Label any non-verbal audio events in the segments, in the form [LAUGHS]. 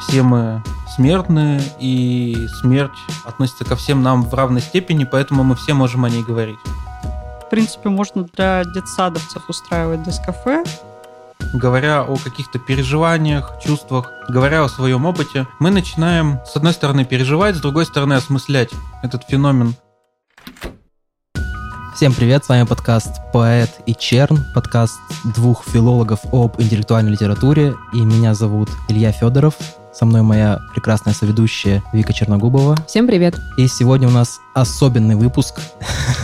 все мы смертны, и смерть относится ко всем нам в равной степени, поэтому мы все можем о ней говорить. В принципе, можно для детсадовцев устраивать дискафе, говоря о каких-то переживаниях, чувствах, говоря о своем опыте, мы начинаем, с одной стороны, переживать, с другой стороны, осмыслять этот феномен. Всем привет, с вами подкаст «Поэт и Черн», подкаст двух филологов об интеллектуальной литературе, и меня зовут Илья Федоров, со мной моя прекрасная соведущая Вика Черногубова. Всем привет. И сегодня у нас особенный выпуск.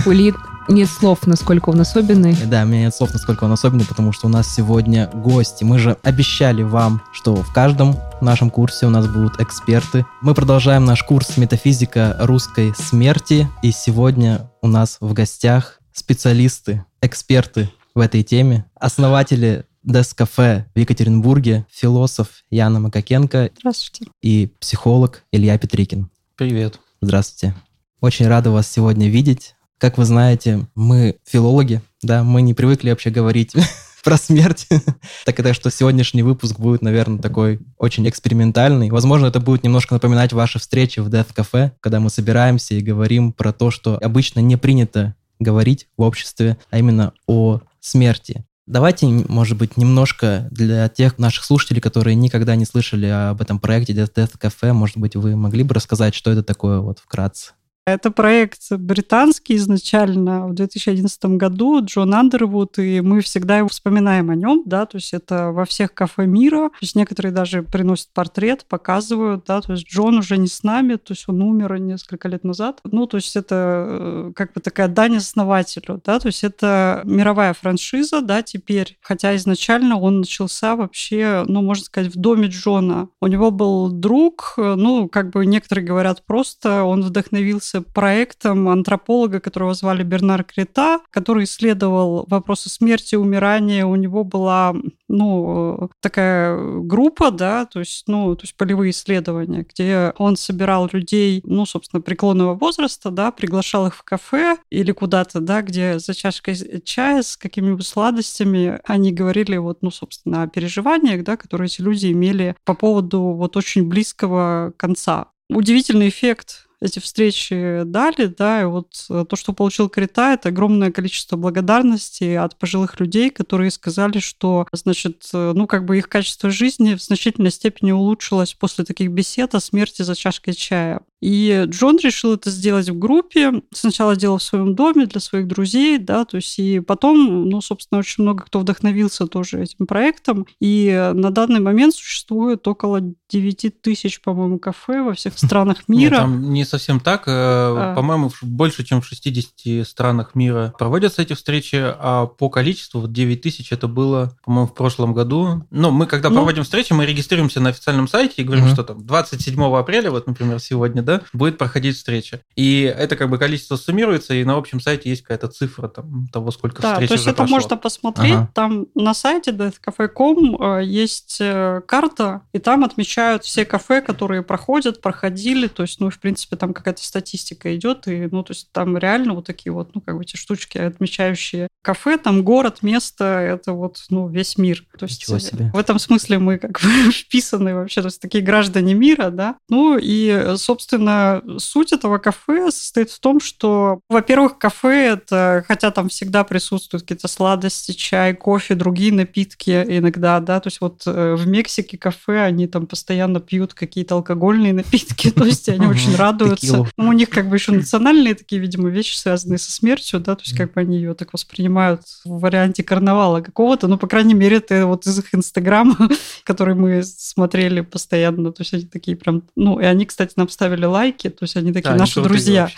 У Ильи нет слов, насколько он особенный. Да, у меня нет слов, насколько он особенный, потому что у нас сегодня гости. Мы же обещали вам, что в каждом нашем курсе у нас будут эксперты. Мы продолжаем наш курс «Метафизика русской смерти», и сегодня у нас в гостях специалисты, эксперты в этой теме, основатели Дес-кафе в Екатеринбурге, философ Яна Макакенко Здравствуйте. и психолог Илья Петрикин. Привет. Здравствуйте. Очень рада вас сегодня видеть. Как вы знаете, мы филологи, да, мы не привыкли вообще говорить [LAUGHS] про смерть. [LAUGHS] так это что сегодняшний выпуск будет, наверное, такой очень экспериментальный. Возможно, это будет немножко напоминать ваши встречи в Death Cafe, когда мы собираемся и говорим про то, что обычно не принято говорить в обществе, а именно о смерти. Давайте, может быть, немножко для тех наших слушателей, которые никогда не слышали об этом проекте Death Death Cafe, может быть, вы могли бы рассказать, что это такое вот вкратце? Это проект британский изначально в 2011 году, Джон Андервуд, и мы всегда его вспоминаем о нем, да, то есть это во всех кафе мира, то есть некоторые даже приносят портрет, показывают, да, то есть Джон уже не с нами, то есть он умер несколько лет назад, ну, то есть это э, как бы такая дань основателю, да, то есть это мировая франшиза, да, теперь, хотя изначально он начался вообще, ну, можно сказать, в доме Джона. У него был друг, э, ну, как бы некоторые говорят просто, он вдохновился проектом антрополога, которого звали Бернар Крета, который исследовал вопросы смерти, умирания. У него была ну, такая группа, да, то есть, ну, то есть полевые исследования, где он собирал людей, ну, собственно, преклонного возраста, да, приглашал их в кафе или куда-то, да, где за чашкой чая с какими-нибудь сладостями они говорили вот, ну, собственно, о переживаниях, да, которые эти люди имели по поводу вот очень близкого конца. Удивительный эффект эти встречи дали, да, и вот э, то, что получил Крита, это огромное количество благодарности от пожилых людей, которые сказали, что, значит, э, ну, как бы их качество жизни в значительной степени улучшилось после таких бесед о смерти за чашкой чая. И Джон решил это сделать в группе. Сначала делал в своем доме для своих друзей, да, то есть и потом, ну, собственно, очень много кто вдохновился тоже этим проектом. И на данный момент существует около 9 тысяч, по-моему, кафе во всех странах [LAUGHS] мира. Нет, там не совсем так. Э, а. По-моему, больше, чем в 60 странах мира проводятся эти встречи, а по количеству вот 9 тысяч это было, по-моему, в прошлом году. Но мы, когда ну, проводим встречи, мы регистрируемся на официальном сайте и говорим, угу. что там 27 апреля, вот, например, сегодня, да, будет проходить встреча. И это как бы количество суммируется, и на общем сайте есть какая-то цифра там, того, сколько да, встреч то есть это прошло. можно посмотреть. Ага. Там на сайте deathcafe.com э, есть э, карта, и там отмечают все кафе, которые проходят, проходили. То есть, ну, в принципе, там какая-то статистика идет, и, ну, то есть там реально вот такие вот, ну, как бы эти штучки, отмечающие кафе, там город, место, это вот, ну, весь мир. То есть в этом смысле мы как бы [LAUGHS] вписаны вообще, то есть такие граждане мира, да. Ну, и, собственно, собственно, суть этого кафе состоит в том, что, во-первых, кафе это, хотя там всегда присутствуют какие-то сладости, чай, кофе, другие напитки иногда, да, то есть вот э, в Мексике кафе, они там постоянно пьют какие-то алкогольные напитки, [LAUGHS] то есть они очень радуются. Ну, у них как бы еще национальные такие, видимо, вещи, связанные со смертью, да, то есть как бы они ее так воспринимают в варианте карнавала какого-то, ну, по крайней мере, это вот из их инстаграма, [LAUGHS] который мы смотрели постоянно, то есть они такие прям, ну, и они, кстати, нам ставили лайки, то есть они такие да, наши друзья.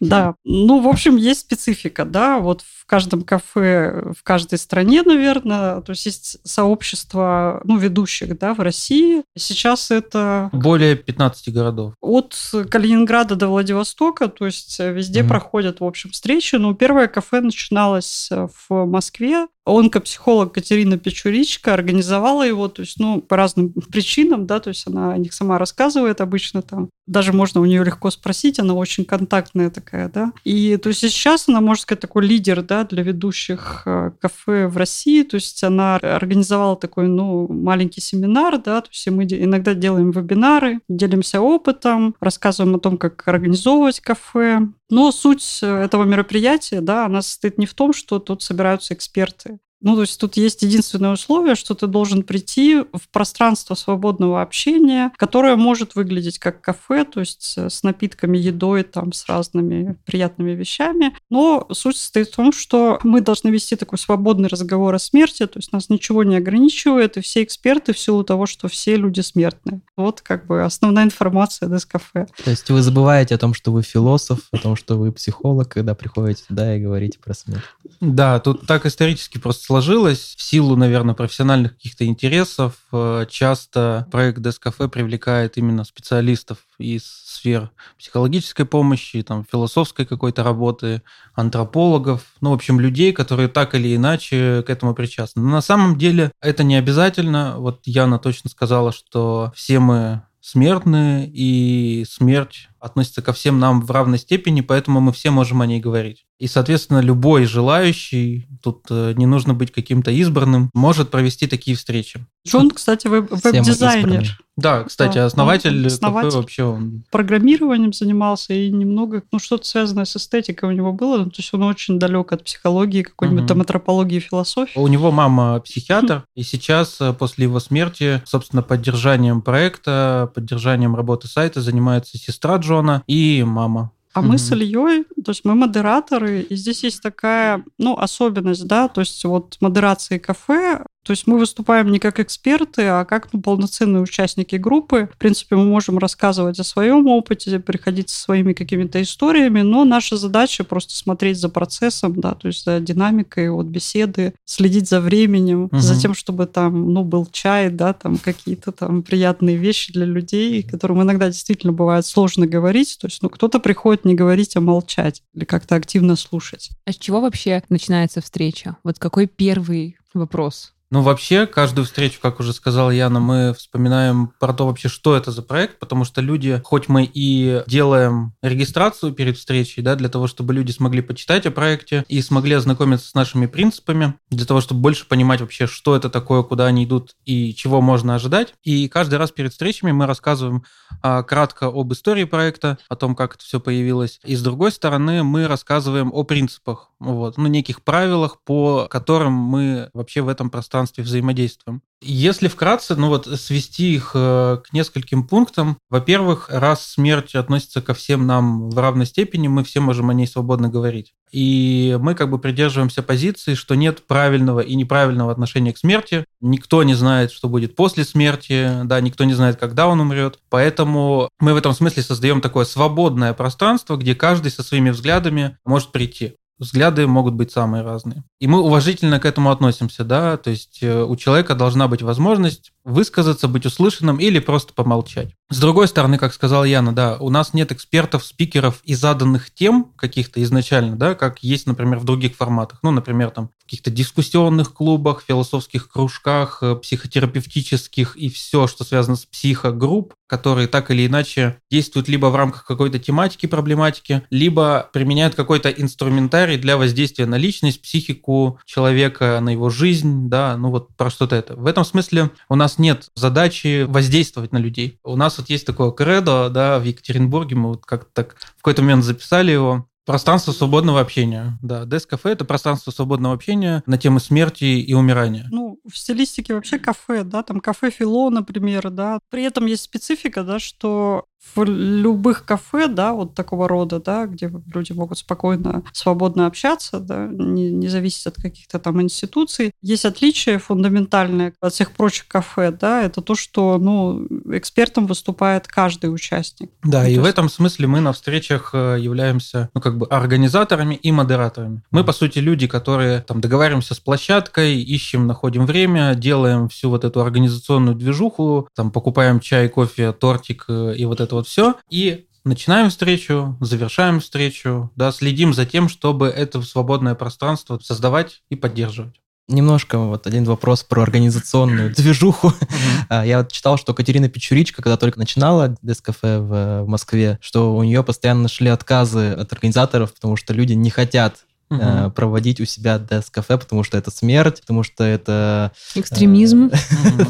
Да, ну, в общем, есть специфика, да, вот в каждом кафе, в каждой стране, наверное, то есть есть сообщество, ну, ведущих, да, в России. Сейчас это... Более 15 городов. От Калининграда до Владивостока, то есть везде mm-hmm. проходят, в общем, встречи. Ну, первое кафе начиналось в Москве, онкопсихолог Катерина Печуричка организовала его, то есть, ну, по разным причинам, да, то есть она о них сама рассказывает обычно там. Даже можно у нее легко спросить, она очень контактная такая, да. И, то есть, сейчас она, можно сказать, такой лидер, да, для ведущих э, кафе в России, то есть она организовала такой, ну, маленький семинар, да, то есть мы мы иногда делаем вебинары, делимся опытом, рассказываем о том, как организовывать кафе. Но суть этого мероприятия, да, она состоит не в том, что тут собираются эксперты. Ну, то есть тут есть единственное условие, что ты должен прийти в пространство свободного общения, которое может выглядеть как кафе, то есть с напитками, едой, там, с разными приятными вещами. Но суть состоит в том, что мы должны вести такой свободный разговор о смерти, то есть нас ничего не ограничивает, и все эксперты в силу того, что все люди смертны. Вот как бы основная информация из кафе. То есть вы забываете о том, что вы философ, о том, что вы психолог, когда приходите туда и говорите про смерть. Да, тут так исторически просто сложилось. В силу, наверное, профессиональных каких-то интересов э, часто проект Дескафе привлекает именно специалистов из сфер психологической помощи, там, философской какой-то работы, антропологов, ну, в общем, людей, которые так или иначе к этому причастны. Но на самом деле это не обязательно. Вот Яна точно сказала, что все мы смертны, и смерть относится ко всем нам в равной степени, поэтому мы все можем о ней говорить. И, соответственно, любой желающий, тут э, не нужно быть каким-то избранным, может провести такие встречи. Джон, кстати, веб-дизайнер. Да, кстати, да, основатель, основатель кафе вообще он... Программированием занимался и немного, ну, что-то связанное с эстетикой у него было, ну, то есть он очень далек от психологии, какой-нибудь угу. там антропологии, философии. У него мама психиатр, и сейчас, э, после его смерти, собственно, поддержанием проекта, поддержанием работы сайта занимается сестра Джона и мама. А mm-hmm. мы с Ильей, то есть мы модераторы, и здесь есть такая, ну, особенность, да, то есть вот модерации кафе, то есть мы выступаем не как эксперты, а как ну, полноценные участники группы. В принципе, мы можем рассказывать о своем опыте, приходить со своими какими-то историями, но наша задача просто смотреть за процессом, да, то есть за динамикой вот беседы, следить за временем, угу. за тем, чтобы там, ну, был чай, да, там какие-то там приятные вещи для людей, которым иногда действительно бывает сложно говорить. То есть, ну, кто-то приходит не говорить, а молчать или как-то активно слушать. А с чего вообще начинается встреча? Вот какой первый вопрос? Ну, вообще, каждую встречу, как уже сказал Яна, мы вспоминаем про то вообще, что это за проект, потому что люди, хоть мы и делаем регистрацию перед встречей, да, для того, чтобы люди смогли почитать о проекте и смогли ознакомиться с нашими принципами, для того, чтобы больше понимать вообще, что это такое, куда они идут и чего можно ожидать. И каждый раз перед встречами мы рассказываем а, кратко об истории проекта, о том, как это все появилось. И с другой стороны, мы рассказываем о принципах, вот, ну, неких правилах, по которым мы вообще в этом пространстве взаимодействуем. Если вкратце, ну вот свести их э, к нескольким пунктам. Во-первых, раз смерть относится ко всем нам в равной степени, мы все можем о ней свободно говорить. И мы как бы придерживаемся позиции, что нет правильного и неправильного отношения к смерти. Никто не знает, что будет после смерти, да, никто не знает, когда он умрет. Поэтому мы в этом смысле создаем такое свободное пространство, где каждый со своими взглядами может прийти взгляды могут быть самые разные. И мы уважительно к этому относимся, да, то есть э, у человека должна быть возможность высказаться, быть услышанным или просто помолчать. С другой стороны, как сказал Яна, да, у нас нет экспертов, спикеров и заданных тем каких-то изначально, да, как есть, например, в других форматах. Ну, например, там в каких-то дискуссионных клубах, философских кружках, э, психотерапевтических и все, что связано с психогрупп, которые так или иначе действуют либо в рамках какой-то тематики, проблематики, либо применяют какой-то инструментарий для воздействия на личность, психику человека, на его жизнь, да, ну вот про что-то это. В этом смысле у нас нет задачи воздействовать на людей. У нас вот есть такое кредо, да, в Екатеринбурге, мы вот как-то так в какой-то момент записали его, Пространство свободного общения. Да, Дес-кафе – это пространство свободного общения на темы смерти и умирания. Ну, в стилистике вообще кафе, да, там кафе Фило, например, да. При этом есть специфика, да, что в любых кафе, да, вот такого рода, да, где люди могут спокойно, свободно общаться, да, не, не зависеть от каких-то там институций. Есть отличие фундаментальное от всех прочих кафе, да, это то, что, ну, экспертом выступает каждый участник. Да, ну, и в этом смысле мы на встречах э, являемся, ну, как бы организаторами и модераторами. Мы, по сути, люди, которые там договариваемся с площадкой, ищем, находим время, делаем всю вот эту организационную движуху, там, покупаем чай, кофе, тортик э, и вот это это вот все. И начинаем встречу, завершаем встречу, да, следим за тем, чтобы это свободное пространство создавать и поддерживать. Немножко вот один вопрос про организационную [LAUGHS] движуху. Mm-hmm. Я вот читал, что Катерина Печуричка, когда только начинала Дескафе в Москве, что у нее постоянно шли отказы от организаторов, потому что люди не хотят угу. проводить у себя дес-кафе, потому что это смерть, потому что это... Экстремизм. [LAUGHS]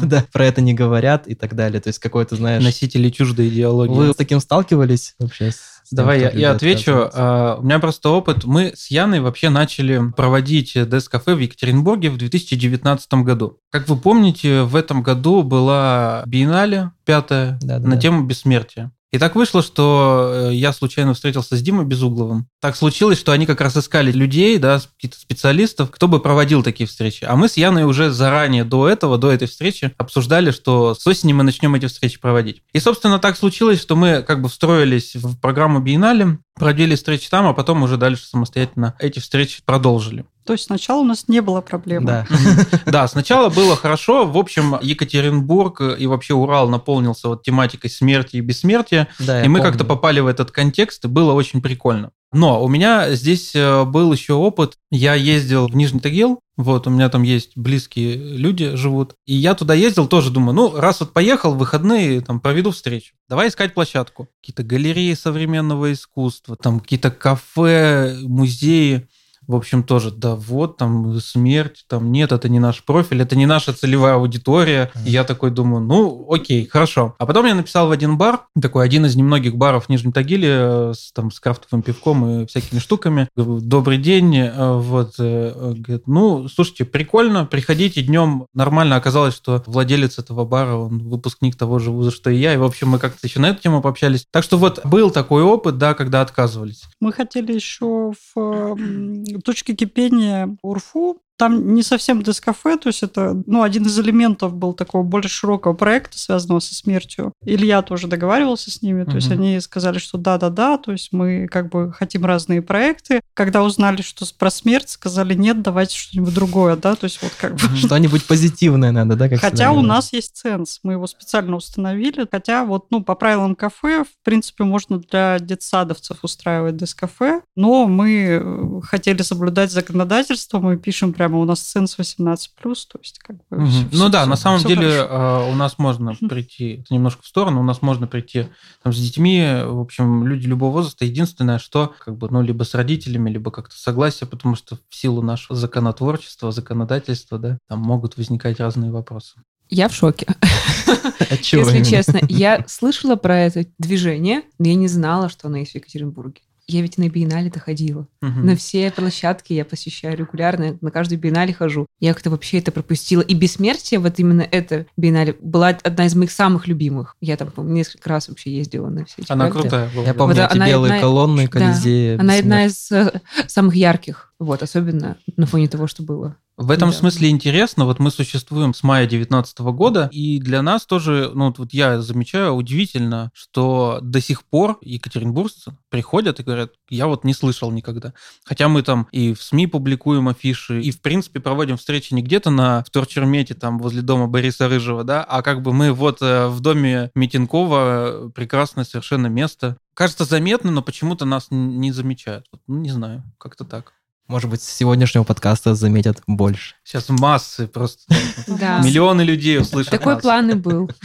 Да, про это не говорят и так далее. То есть какой-то, знаешь... Носители чуждой идеологии. Вы с таким сталкивались вообще? Давай я, я отвечу. Uh, у меня просто опыт. Мы с Яной вообще начали проводить Дес-кафе в Екатеринбурге в 2019 году. Как вы помните, в этом году была биеннале пятая да, да, на да. тему бессмертия. И так вышло, что э, я случайно встретился с Димой Безугловым. Так случилось, что они как раз искали людей, да, каких-то специалистов, кто бы проводил такие встречи. А мы с Яной уже заранее до этого, до этой встречи обсуждали, что с осени мы начнем эти встречи проводить. И, собственно, так случилось, что мы как бы встроились в программу Биеннале, проводили встречи там, а потом уже дальше самостоятельно эти встречи продолжили. То есть сначала у нас не было проблем. Да. [LAUGHS] да, сначала было хорошо. В общем, Екатеринбург и вообще Урал наполнился вот тематикой смерти и бессмертия. Да, и мы как-то попали в этот контекст, и было очень прикольно. Но у меня здесь э, был еще опыт. Я ездил в Нижний Тагил, вот, у меня там есть близкие люди живут. И я туда ездил, тоже думаю, ну, раз вот поехал, выходные, там, проведу встречу. Давай искать площадку. Какие-то галереи современного искусства, там какие-то кафе, музеи в общем, тоже, да, вот там смерть, там нет, это не наш профиль, это не наша целевая аудитория. И я такой думаю, ну, окей, хорошо. А потом я написал в один бар, такой один из немногих баров в Нижнем Тагиле, э, с, там, с крафтовым пивком и всякими штуками. Добрый день, э, вот, э, говорит, ну, слушайте, прикольно, приходите днем. Нормально оказалось, что владелец этого бара, он выпускник того же вуза, что и я, и, в общем, мы как-то еще на эту тему пообщались. Так что вот был такой опыт, да, когда отказывались. Мы хотели еще в точки кипения УРФУ там не совсем дискафе, то есть это ну, один из элементов был такого более широкого проекта, связанного со смертью. Илья тоже договаривался с ними, то угу. есть они сказали, что да-да-да, то есть мы как бы хотим разные проекты. Когда узнали, что про смерть, сказали нет, давайте что-нибудь другое, да, то есть вот как бы... Что-нибудь позитивное надо, да? Как хотя у нас есть ценз, мы его специально установили, хотя вот, ну, по правилам кафе, в принципе, можно для детсадовцев устраивать дискафе, но мы э, хотели соблюдать законодательство, мы пишем прямо у нас ценз 18+, то есть как бы... Угу. Все, ну все, да, все, на самом деле хорошо. у нас можно прийти, это немножко в сторону, у нас можно прийти там, с детьми, в общем, люди любого возраста. Единственное, что как бы, ну, либо с родителями, либо как-то согласие, потому что в силу нашего законотворчества, законодательства, да, там могут возникать разные вопросы. Я в шоке. [LAUGHS] Если честно, я слышала про это движение, но я не знала, что оно есть в Екатеринбурге. Я ведь на биеннале-то ходила. Угу. На все площадки я посещаю регулярно, на каждую биеннале хожу. Я как-то вообще это пропустила. И «Бессмертие», вот именно это биеннале, была одна из моих самых любимых. Я там несколько раз вообще ездила на все эти Она проекты. крутая была. Я помню вот, эти она белые одна... колонны, Колизеи. Да, она одна из э, самых ярких. Вот, особенно на фоне того, что было. В этом да. смысле интересно, вот мы существуем с мая 2019 года, и для нас тоже, ну вот я замечаю, удивительно, что до сих пор екатеринбуржцы приходят и говорят, я вот не слышал никогда. Хотя мы там и в СМИ публикуем афиши, и в принципе проводим встречи не где-то на Вторчермете, там возле дома Бориса Рыжего, да, а как бы мы вот э, в доме Митинкова, прекрасное совершенно место. Кажется заметно, но почему-то нас не замечают. Вот, ну, не знаю, как-то так. Может быть, с сегодняшнего подкаста заметят больше. Сейчас массы, просто [LAUGHS] миллионы людей услышат Такой план и был. [LAUGHS]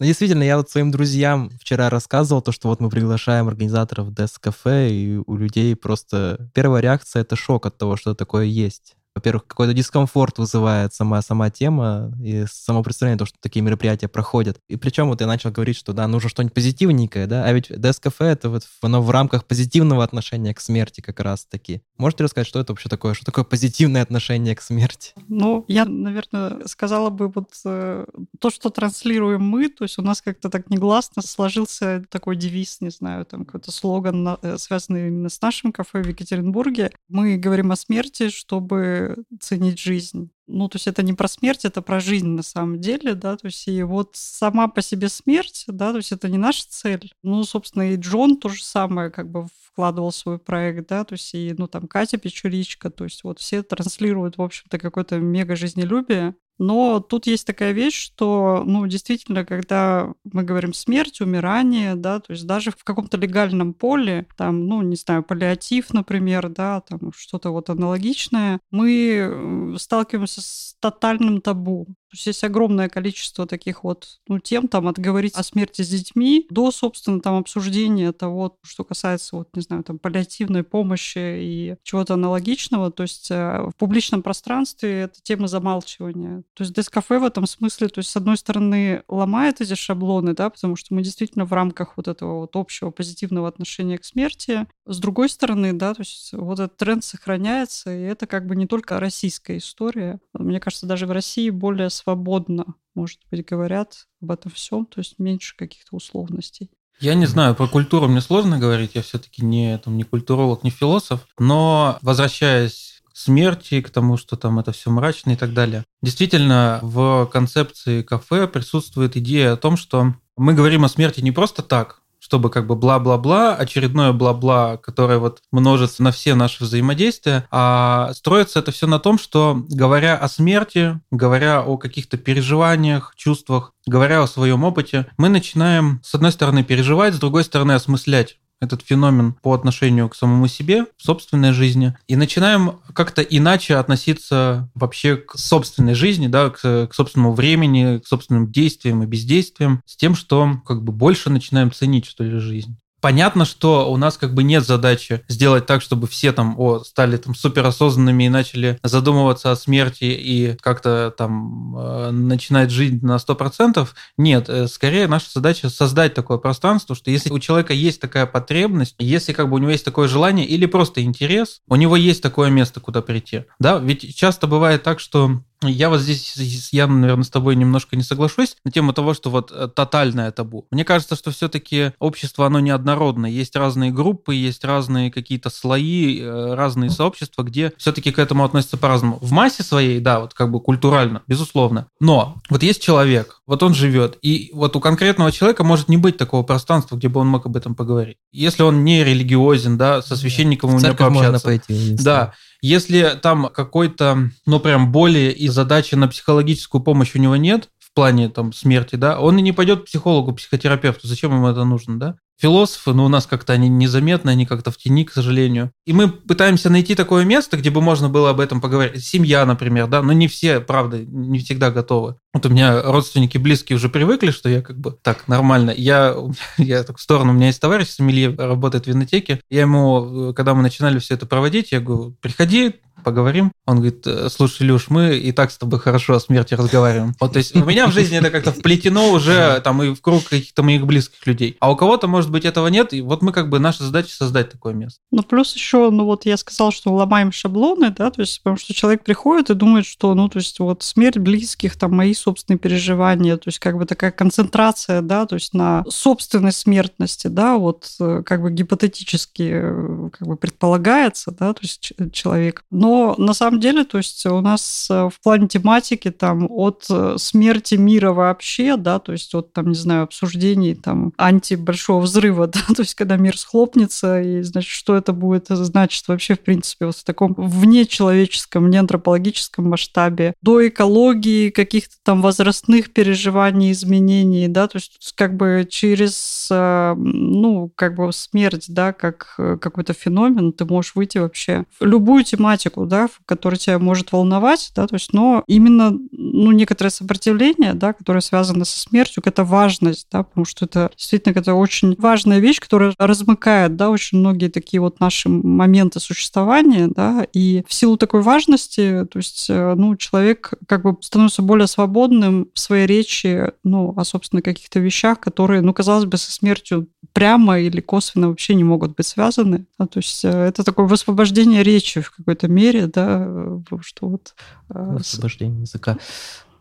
Ну, действительно, я вот своим друзьям вчера рассказывал то, что вот мы приглашаем организаторов Desk Cafe, и у людей просто первая реакция — это шок от того, что такое есть во-первых, какой-то дискомфорт вызывает сама, сама тема и само представление, то, что такие мероприятия проходят. И причем вот я начал говорить, что да, нужно что-нибудь позитивненькое, да, а ведь Desk это вот оно в рамках позитивного отношения к смерти как раз-таки. Можете рассказать, что это вообще такое? Что такое позитивное отношение к смерти? Ну, я, наверное, сказала бы вот э, то, что транслируем мы, то есть у нас как-то так негласно сложился такой девиз, не знаю, там какой-то слоган, на, э, связанный именно с нашим кафе в Екатеринбурге. Мы говорим о смерти, чтобы ценить жизнь. Ну, то есть это не про смерть, это про жизнь на самом деле, да, то есть и вот сама по себе смерть, да, то есть это не наша цель. Ну, собственно, и Джон то же самое как бы вкладывал в свой проект, да, то есть и, ну, там, Катя Печуричка, то есть вот все транслируют, в общем-то, какое-то мега жизнелюбие, но тут есть такая вещь, что, ну, действительно, когда мы говорим смерть, умирание, да, то есть даже в каком-то легальном поле, там, ну, не знаю, паллиатив, например, да, там что-то вот аналогичное, мы сталкиваемся с тотальным табу. Есть огромное количество таких вот ну, тем, там, от говорить о смерти с детьми до, собственно, там, обсуждения того, что касается, вот, не знаю, там, паллиативной помощи и чего-то аналогичного. То есть э, в публичном пространстве это тема замалчивания. То есть Дескафе в этом смысле, то есть, с одной стороны, ломает эти шаблоны, да, потому что мы действительно в рамках вот этого вот общего позитивного отношения к смерти. С другой стороны, да, то есть вот этот тренд сохраняется, и это как бы не только российская история. Мне кажется, даже в России более свободно, может быть, говорят об этом всем, то есть меньше каких-то условностей. Я не знаю, про культуру мне сложно говорить, я все-таки не, там, не культуролог, не философ, но возвращаясь к смерти, к тому, что там это все мрачно и так далее. Действительно, в концепции кафе присутствует идея о том, что мы говорим о смерти не просто так, чтобы как бы бла-бла-бла, очередное бла-бла, которое вот множится на все наши взаимодействия, а строится это все на том, что говоря о смерти, говоря о каких-то переживаниях, чувствах, говоря о своем опыте, мы начинаем, с одной стороны, переживать, с другой стороны, осмыслять этот феномен по отношению к самому себе, в собственной жизни, и начинаем как-то иначе относиться вообще к собственной жизни, да, к, к собственному времени, к собственным действиям и бездействиям, с тем, что как бы больше начинаем ценить, что ли, жизнь. Понятно, что у нас как бы нет задачи сделать так, чтобы все там о, стали там суперосознанными и начали задумываться о смерти и как-то там э, начинать жить на 100%. Нет, э, скорее наша задача создать такое пространство, что если у человека есть такая потребность, если как бы у него есть такое желание или просто интерес, у него есть такое место, куда прийти. Да, ведь часто бывает так, что я вот здесь, я, наверное, с тобой немножко не соглашусь на тему того, что вот э, тотальное табу. Мне кажется, что все-таки общество, оно неоднородное. Есть разные группы, есть разные какие-то слои, э, разные сообщества, где все-таки к этому относятся по-разному. В массе своей, да, вот как бы культурально, безусловно. Но вот есть человек, вот он живет, и вот у конкретного человека может не быть такого пространства, где бы он мог об этом поговорить. Если он не религиозен, да, со священником да, у него пообщаться. Можно пойти, да, если там какой-то, ну, прям боли и задачи на психологическую помощь у него нет, в плане там смерти, да, он и не пойдет к психологу, психотерапевту. Зачем ему это нужно, да? Философы, но у нас как-то они незаметны, они как-то в тени, к сожалению. И мы пытаемся найти такое место, где бы можно было об этом поговорить. Семья, например, да, но не все, правда, не всегда готовы. Вот у меня родственники близкие уже привыкли, что я как бы так нормально. Я, [LAUGHS] я так в сторону, у меня есть товарищ Сомелье, работает в винотеке. Я ему, когда мы начинали все это проводить, я говорю, приходи, поговорим. Он говорит, «Э, слушай, Илюш, мы и так с тобой хорошо о смерти разговариваем. Вот, то есть у меня в жизни это как-то вплетено уже там и в круг каких-то моих близких людей. А у кого-то, может быть, этого нет, и вот мы как бы, наша задача создать такое место. Ну, плюс еще, ну вот я сказал, что ломаем шаблоны, да, то есть потому что человек приходит и думает, что, ну, то есть вот смерть близких, там, мои собственные переживания, то есть как бы такая концентрация, да, то есть на собственной смертности, да, вот э, как бы гипотетически э, как бы предполагается, да, то есть человек. Но на самом деле, то есть у нас э, в плане тематики там от смерти мира вообще, да, то есть от там, не знаю, обсуждений там антибольшого взрыва, [LAUGHS] да, то есть когда мир схлопнется, и, значит, что это будет значит вообще, в принципе, вот в таком внечеловеческом, неантропологическом масштабе, до экологии, каких-то там возрастных переживаний, изменений, да, то есть как бы через, э, ну, как бы смерть, да, как э, какой-то феномен, ты можешь выйти вообще в любую тематику, да, которая тебя может волновать, да, то есть, но именно, ну, некоторое сопротивление, да, которое связано со смертью, это важность, да, потому что это действительно это очень важная вещь, которая размыкает, да, очень многие такие вот наши моменты существования, да, и в силу такой важности, то есть, э, ну, человек как бы становится более свободным в своей речи, ну, о, собственно, каких-то вещах, которые, ну, казалось бы, со смертью прямо или косвенно вообще не могут быть связаны. Да, то есть э, это такое высвобождение речи в какой-то мере, да, э, что вот... Высвобождение языка.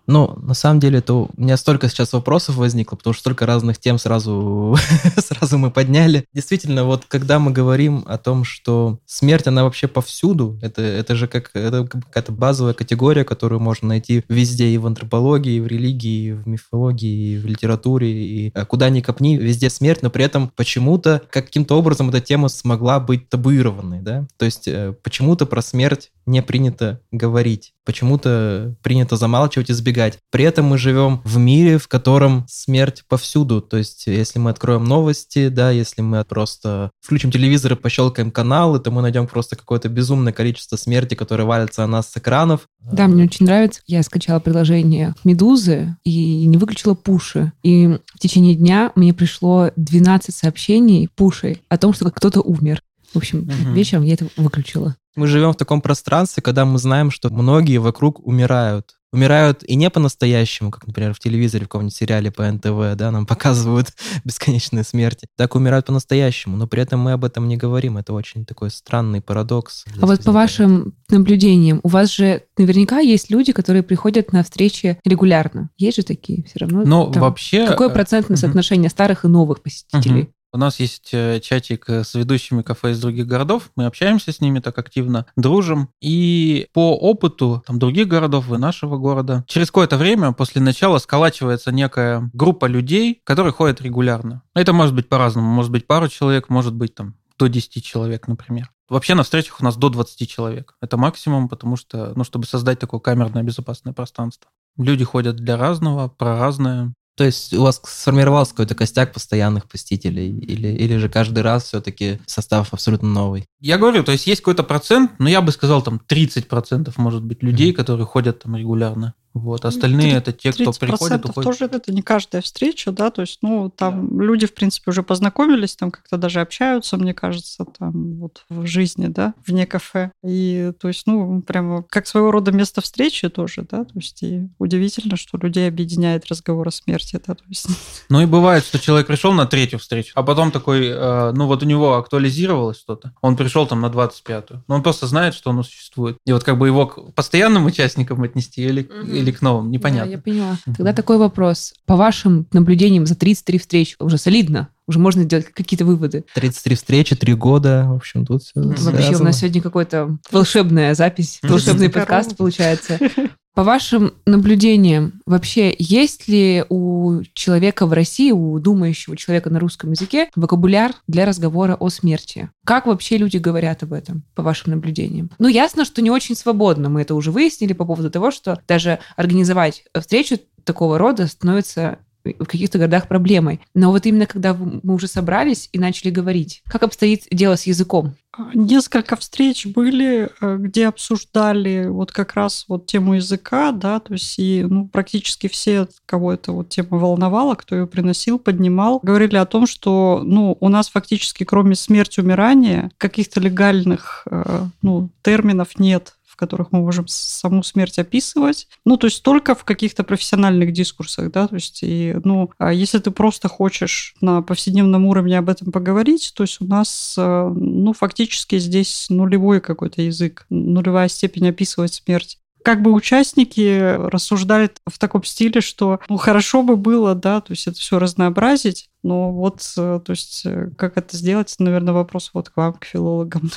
Ну, на самом деле, это у меня столько сейчас вопросов возникло, потому что столько разных тем сразу, [LAUGHS] сразу мы подняли. Действительно, вот когда мы говорим о том, что смерть, она вообще повсюду, это, это же как это какая-то базовая категория, которую можно найти везде, и в антропологии, и в религии, и в мифологии, и в литературе, и а, куда ни копни, везде смерть, но при этом почему-то каким-то образом эта тема смогла быть табуированной, да? То есть э, почему-то про смерть не принято говорить. Почему-то принято замалчивать, избегать. При этом мы живем в мире, в котором смерть повсюду. То есть, если мы откроем новости, да, если мы просто включим телевизор и пощелкаем каналы, то мы найдем просто какое-то безумное количество смерти, которое валится на нас с экранов. Да, мне очень нравится. Я скачала приложение Медузы и не выключила пуши. И в течение дня мне пришло 12 сообщений пушей о том, что кто-то умер. В общем, угу. вечером я это выключила. Мы живем в таком пространстве, когда мы знаем, что многие вокруг умирают. Умирают и не по-настоящему, как, например, в телевизоре, в каком-нибудь сериале по НТВ, да, нам [LAUGHS] показывают [LAUGHS] бесконечные смерти. Так умирают по-настоящему, но при этом мы об этом не говорим. Это очень такой странный парадокс. А вот по вашим наблюдениям, у вас же наверняка есть люди, которые приходят на встречи регулярно. Есть же такие все равно? Ну, вообще... Какое э, процентное соотношение старых и новых посетителей? У нас есть э, чатик э, с ведущими кафе из других городов. Мы общаемся с ними так активно, дружим. И по опыту там, других городов и нашего города, через какое-то время после начала сколачивается некая группа людей, которые ходят регулярно. Это может быть по-разному. Может быть пару человек, может быть там до 10 человек, например. Вообще на встречах у нас до 20 человек. Это максимум, потому что, ну, чтобы создать такое камерное безопасное пространство. Люди ходят для разного, про разное. То есть у вас сформировался какой-то костяк постоянных посетителей? Или, или же каждый раз все-таки состав абсолютно новый? Я говорю, то есть есть какой-то процент, но я бы сказал, там 30% может быть людей, mm-hmm. которые ходят там регулярно. Вот, остальные 30, это те, кто приходит, уходит. тоже это не каждая встреча, да, то есть, ну, там да. люди, в принципе, уже познакомились, там как-то даже общаются, мне кажется, там вот в жизни, да, вне кафе. И, то есть, ну, прямо как своего рода место встречи тоже, да, то есть, и удивительно, что людей объединяет разговор о смерти, да, то есть. Ну и бывает, что человек пришел на третью встречу, а потом такой, э, ну вот у него актуализировалось что-то, он пришел там на 25-ю, но он просто знает, что оно существует. И вот как бы его к постоянным участникам отнести или, угу или к новым, непонятно. Да, я поняла. Тогда такой вопрос. По вашим наблюдениям за 33 встречи уже солидно, уже можно сделать какие-то выводы. 33 встречи, 3 года, в общем, тут все Вообще связано. у нас сегодня какой-то волшебная запись, волшебный подкаст получается. [LAUGHS] По вашим наблюдениям, вообще есть ли у человека в России, у думающего человека на русском языке, вокабуляр для разговора о смерти? Как вообще люди говорят об этом, по вашим наблюдениям? Ну, ясно, что не очень свободно. Мы это уже выяснили по поводу того, что даже организовать встречу такого рода становится в каких-то городах проблемой. Но вот именно когда мы уже собрались и начали говорить, как обстоит дело с языком? Несколько встреч были, э, где обсуждали вот как раз вот тему языка, да, то есть и ну, практически все, кого эта вот тема волновала, кто ее приносил, поднимал, говорили о том, что ну, у нас фактически кроме смерти, умирания каких-то легальных э, ну, терминов нет которых мы можем саму смерть описывать. Ну, то есть только в каких-то профессиональных дискурсах, да, то есть, и, ну, а если ты просто хочешь на повседневном уровне об этом поговорить, то есть у нас, э, ну, фактически здесь нулевой какой-то язык, нулевая степень описывать смерть как бы участники рассуждали в таком стиле, что ну хорошо бы было, да, то есть это все разнообразить, но вот, э, то есть э, как это сделать, наверное, вопрос вот к вам, к филологам.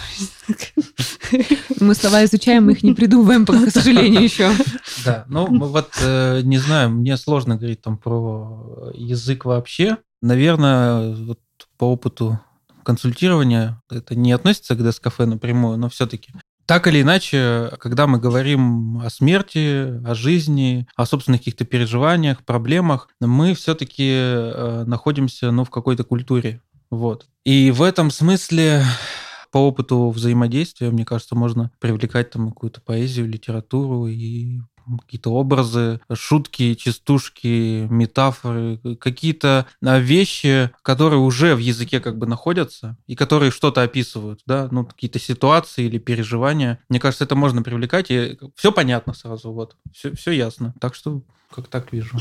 Мы слова изучаем, мы их не придумываем, к сожалению, [LAUGHS] еще. Да, ну вот э, не знаю, мне сложно говорить там про язык вообще. Наверное, вот по опыту консультирования это не относится к Дескафе напрямую, но все-таки так или иначе, когда мы говорим о смерти, о жизни, о собственных каких-то переживаниях, проблемах, мы все-таки э, находимся ну, в какой-то культуре. Вот. И в этом смысле по опыту взаимодействия, мне кажется, можно привлекать там какую-то поэзию, литературу и какие-то образы, шутки, частушки, метафоры, какие-то а, вещи, которые уже в языке как бы находятся и которые что-то описывают, да, ну, какие-то ситуации или переживания. Мне кажется, это можно привлекать, и все понятно сразу, вот, все, все ясно. Так что как так вижу.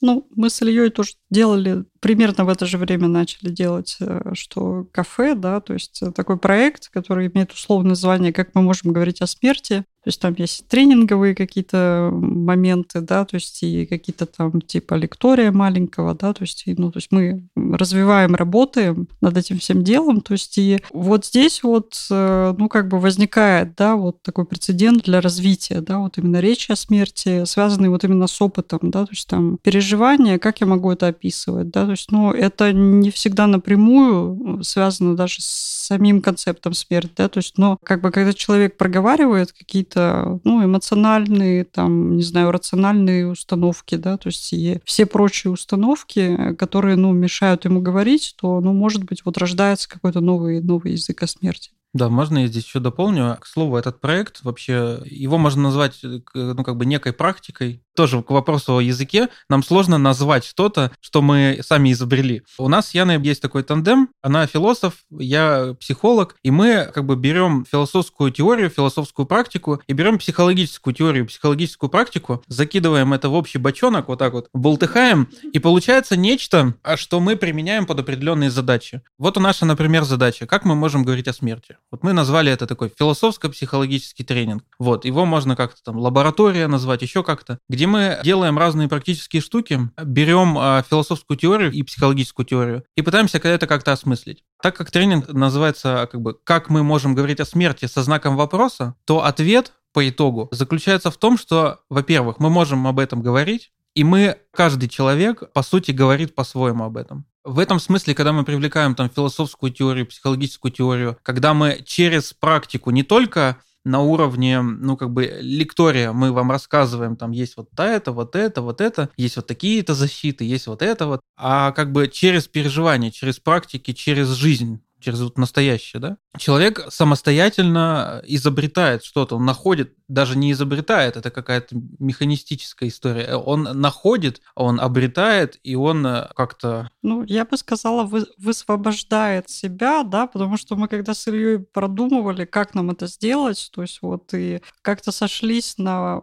Ну, мы с Ильей тоже делали, примерно в это же время начали делать, э, что кафе, да, то есть такой проект, который имеет условное название «Как мы можем говорить о смерти». То есть там есть тренинговые какие-то моменты, да, то есть и какие-то там типа лектория маленького, да, то есть, ну, то есть мы развиваем, работаем над этим всем делом, то есть и вот здесь вот, э, ну, как бы возникает, да, вот такой прецедент для развития, да, вот именно речи о смерти, связанный вот именно с опытом, да, то есть там переживания, как я могу это описывать, да, то есть, ну, это не всегда напрямую связано даже с самим концептом смерти, да, то есть, но как бы когда человек проговаривает какие-то, ну, эмоциональные, там, не знаю, рациональные установки, да, то есть и все прочие установки, которые, ну, мешают ему говорить, то, ну, может быть, вот рождается какой-то новый, новый язык о смерти. Да, можно я здесь еще дополню. К слову, этот проект вообще, его можно назвать, э, ну, как бы некой практикой. Тоже к вопросу о языке. Нам сложно назвать что-то, что мы сами изобрели. У нас с Яной есть такой тандем. Она философ, я психолог, и мы как бы берем философскую теорию, философскую практику и берем психологическую теорию, психологическую практику, закидываем это в общий бочонок, вот так вот, болтыхаем, и получается нечто, а что мы применяем под определенные задачи. Вот у наша, например, задача. Как мы можем говорить о смерти? Вот мы назвали это такой философско-психологический тренинг. Вот, его можно как-то там лаборатория назвать, еще как-то, где мы делаем разные практические штуки, берем э, философскую теорию и психологическую теорию и пытаемся это как-то осмыслить. Так как тренинг называется как бы «Как мы можем говорить о смерти со знаком вопроса», то ответ по итогу заключается в том, что, во-первых, мы можем об этом говорить, и мы, каждый человек, по сути, говорит по-своему об этом. В этом смысле, когда мы привлекаем там философскую теорию, психологическую теорию, когда мы через практику не только на уровне, ну, как бы, лектория мы вам рассказываем, там есть вот это, вот это, вот это, есть вот такие-то защиты, есть вот это вот, а как бы через переживание, через практики, через жизнь через вот настоящее, да? Человек самостоятельно изобретает что-то, он находит, даже не изобретает, это какая-то механистическая история. Он находит, он обретает, и он э, как-то... Ну, я бы сказала, вы, высвобождает себя, да, потому что мы когда с Ильей продумывали, как нам это сделать, то есть вот и как-то сошлись на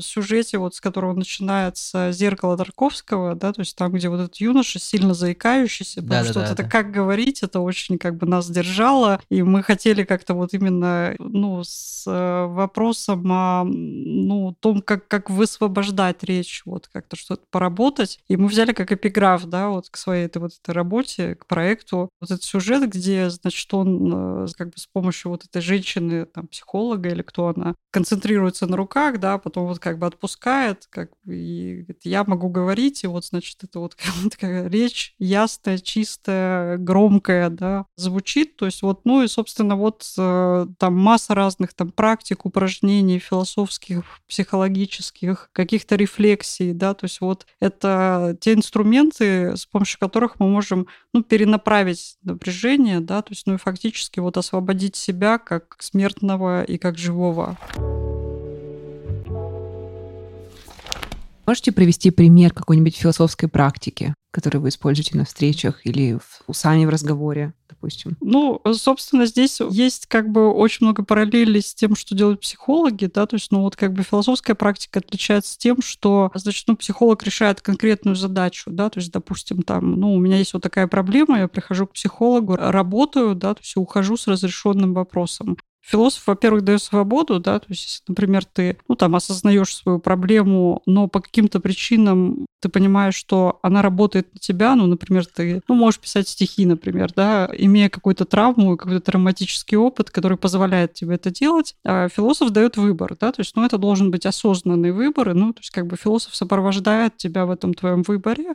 сюжете, вот с которого начинается «Зеркало Тарковского», да, то есть там, где вот этот юноша сильно заикающийся, потому да, что да, вот да, это да. как говорить, это очень как бы нас держало, и мы хотели как-то вот именно, ну, с э, вопросом о, ну, том, как, как высвобождать речь, вот как-то что-то поработать, и мы взяли как эпиграф, да, вот к своей этой вот этой работе, к проекту, вот этот сюжет, где, значит, он э, как бы с помощью вот этой женщины, там, психолога или кто она, концентрируется на руках, да, потом вот как бы отпускает, как бы, и говорит, я могу говорить, и вот, значит, это вот такая речь ясная, чистая, громкая, да, звучит, то есть вот, ну и, собственно, вот э, там масса разных там практик, упражнений философских, психологических, каких-то рефлексий, да, то есть вот это те инструменты, с помощью которых мы можем, ну, перенаправить напряжение, да, то есть, ну и фактически вот освободить себя как смертного и как живого. Можете привести пример какой-нибудь философской практики, которую вы используете на встречах или в, сами в разговоре, допустим? Ну, собственно, здесь есть как бы очень много параллелей с тем, что делают психологи, да, то есть, ну, вот как бы философская практика отличается тем, что, значит, ну, психолог решает конкретную задачу, да, то есть, допустим, там, ну, у меня есть вот такая проблема, я прихожу к психологу, работаю, да, то есть, ухожу с разрешенным вопросом. Философ, во-первых, дает свободу, да, то есть, например, ты, ну, там, осознаешь свою проблему, но по каким-то причинам ты понимаешь, что она работает на тебя, ну, например, ты, ну, можешь писать стихи, например, да, имея какую-то травму, какой-то травматический опыт, который позволяет тебе это делать, а философ дает выбор, да, то есть, ну, это должен быть осознанный выбор, и, ну, то есть, как бы философ сопровождает тебя в этом твоем выборе,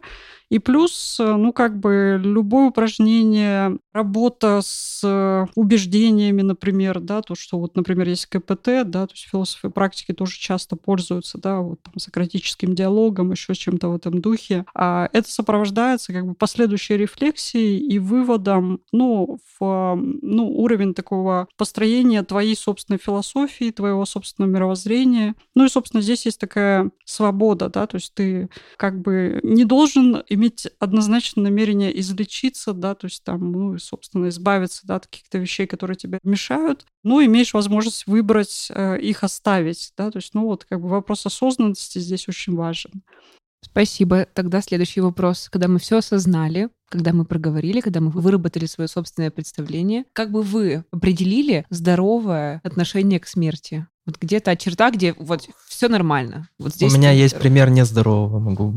и плюс, ну, как бы любое упражнение, работа с убеждениями, например, да, то, что вот, например, есть КПТ, да, то есть философы практики тоже часто пользуются, да, вот там сократическим диалогом, еще чем-то этом духе. А это сопровождается как бы последующей рефлексией и выводом, ну, в ну, уровень такого построения твоей собственной философии, твоего собственного мировоззрения. Ну и, собственно, здесь есть такая свобода, да, то есть ты как бы не должен иметь однозначное намерение излечиться, да, то есть там, ну, собственно, избавиться, да, от каких-то вещей, которые тебе мешают, ну, имеешь возможность выбрать э, их оставить, да, то есть, ну, вот как бы вопрос осознанности здесь очень важен. Спасибо. Тогда следующий вопрос. Когда мы все осознали, когда мы проговорили, когда мы выработали свое собственное представление, как бы вы определили здоровое отношение к смерти? Вот где-то черта, где вот все нормально. Вот здесь у меня ты... есть пример нездорового, могу.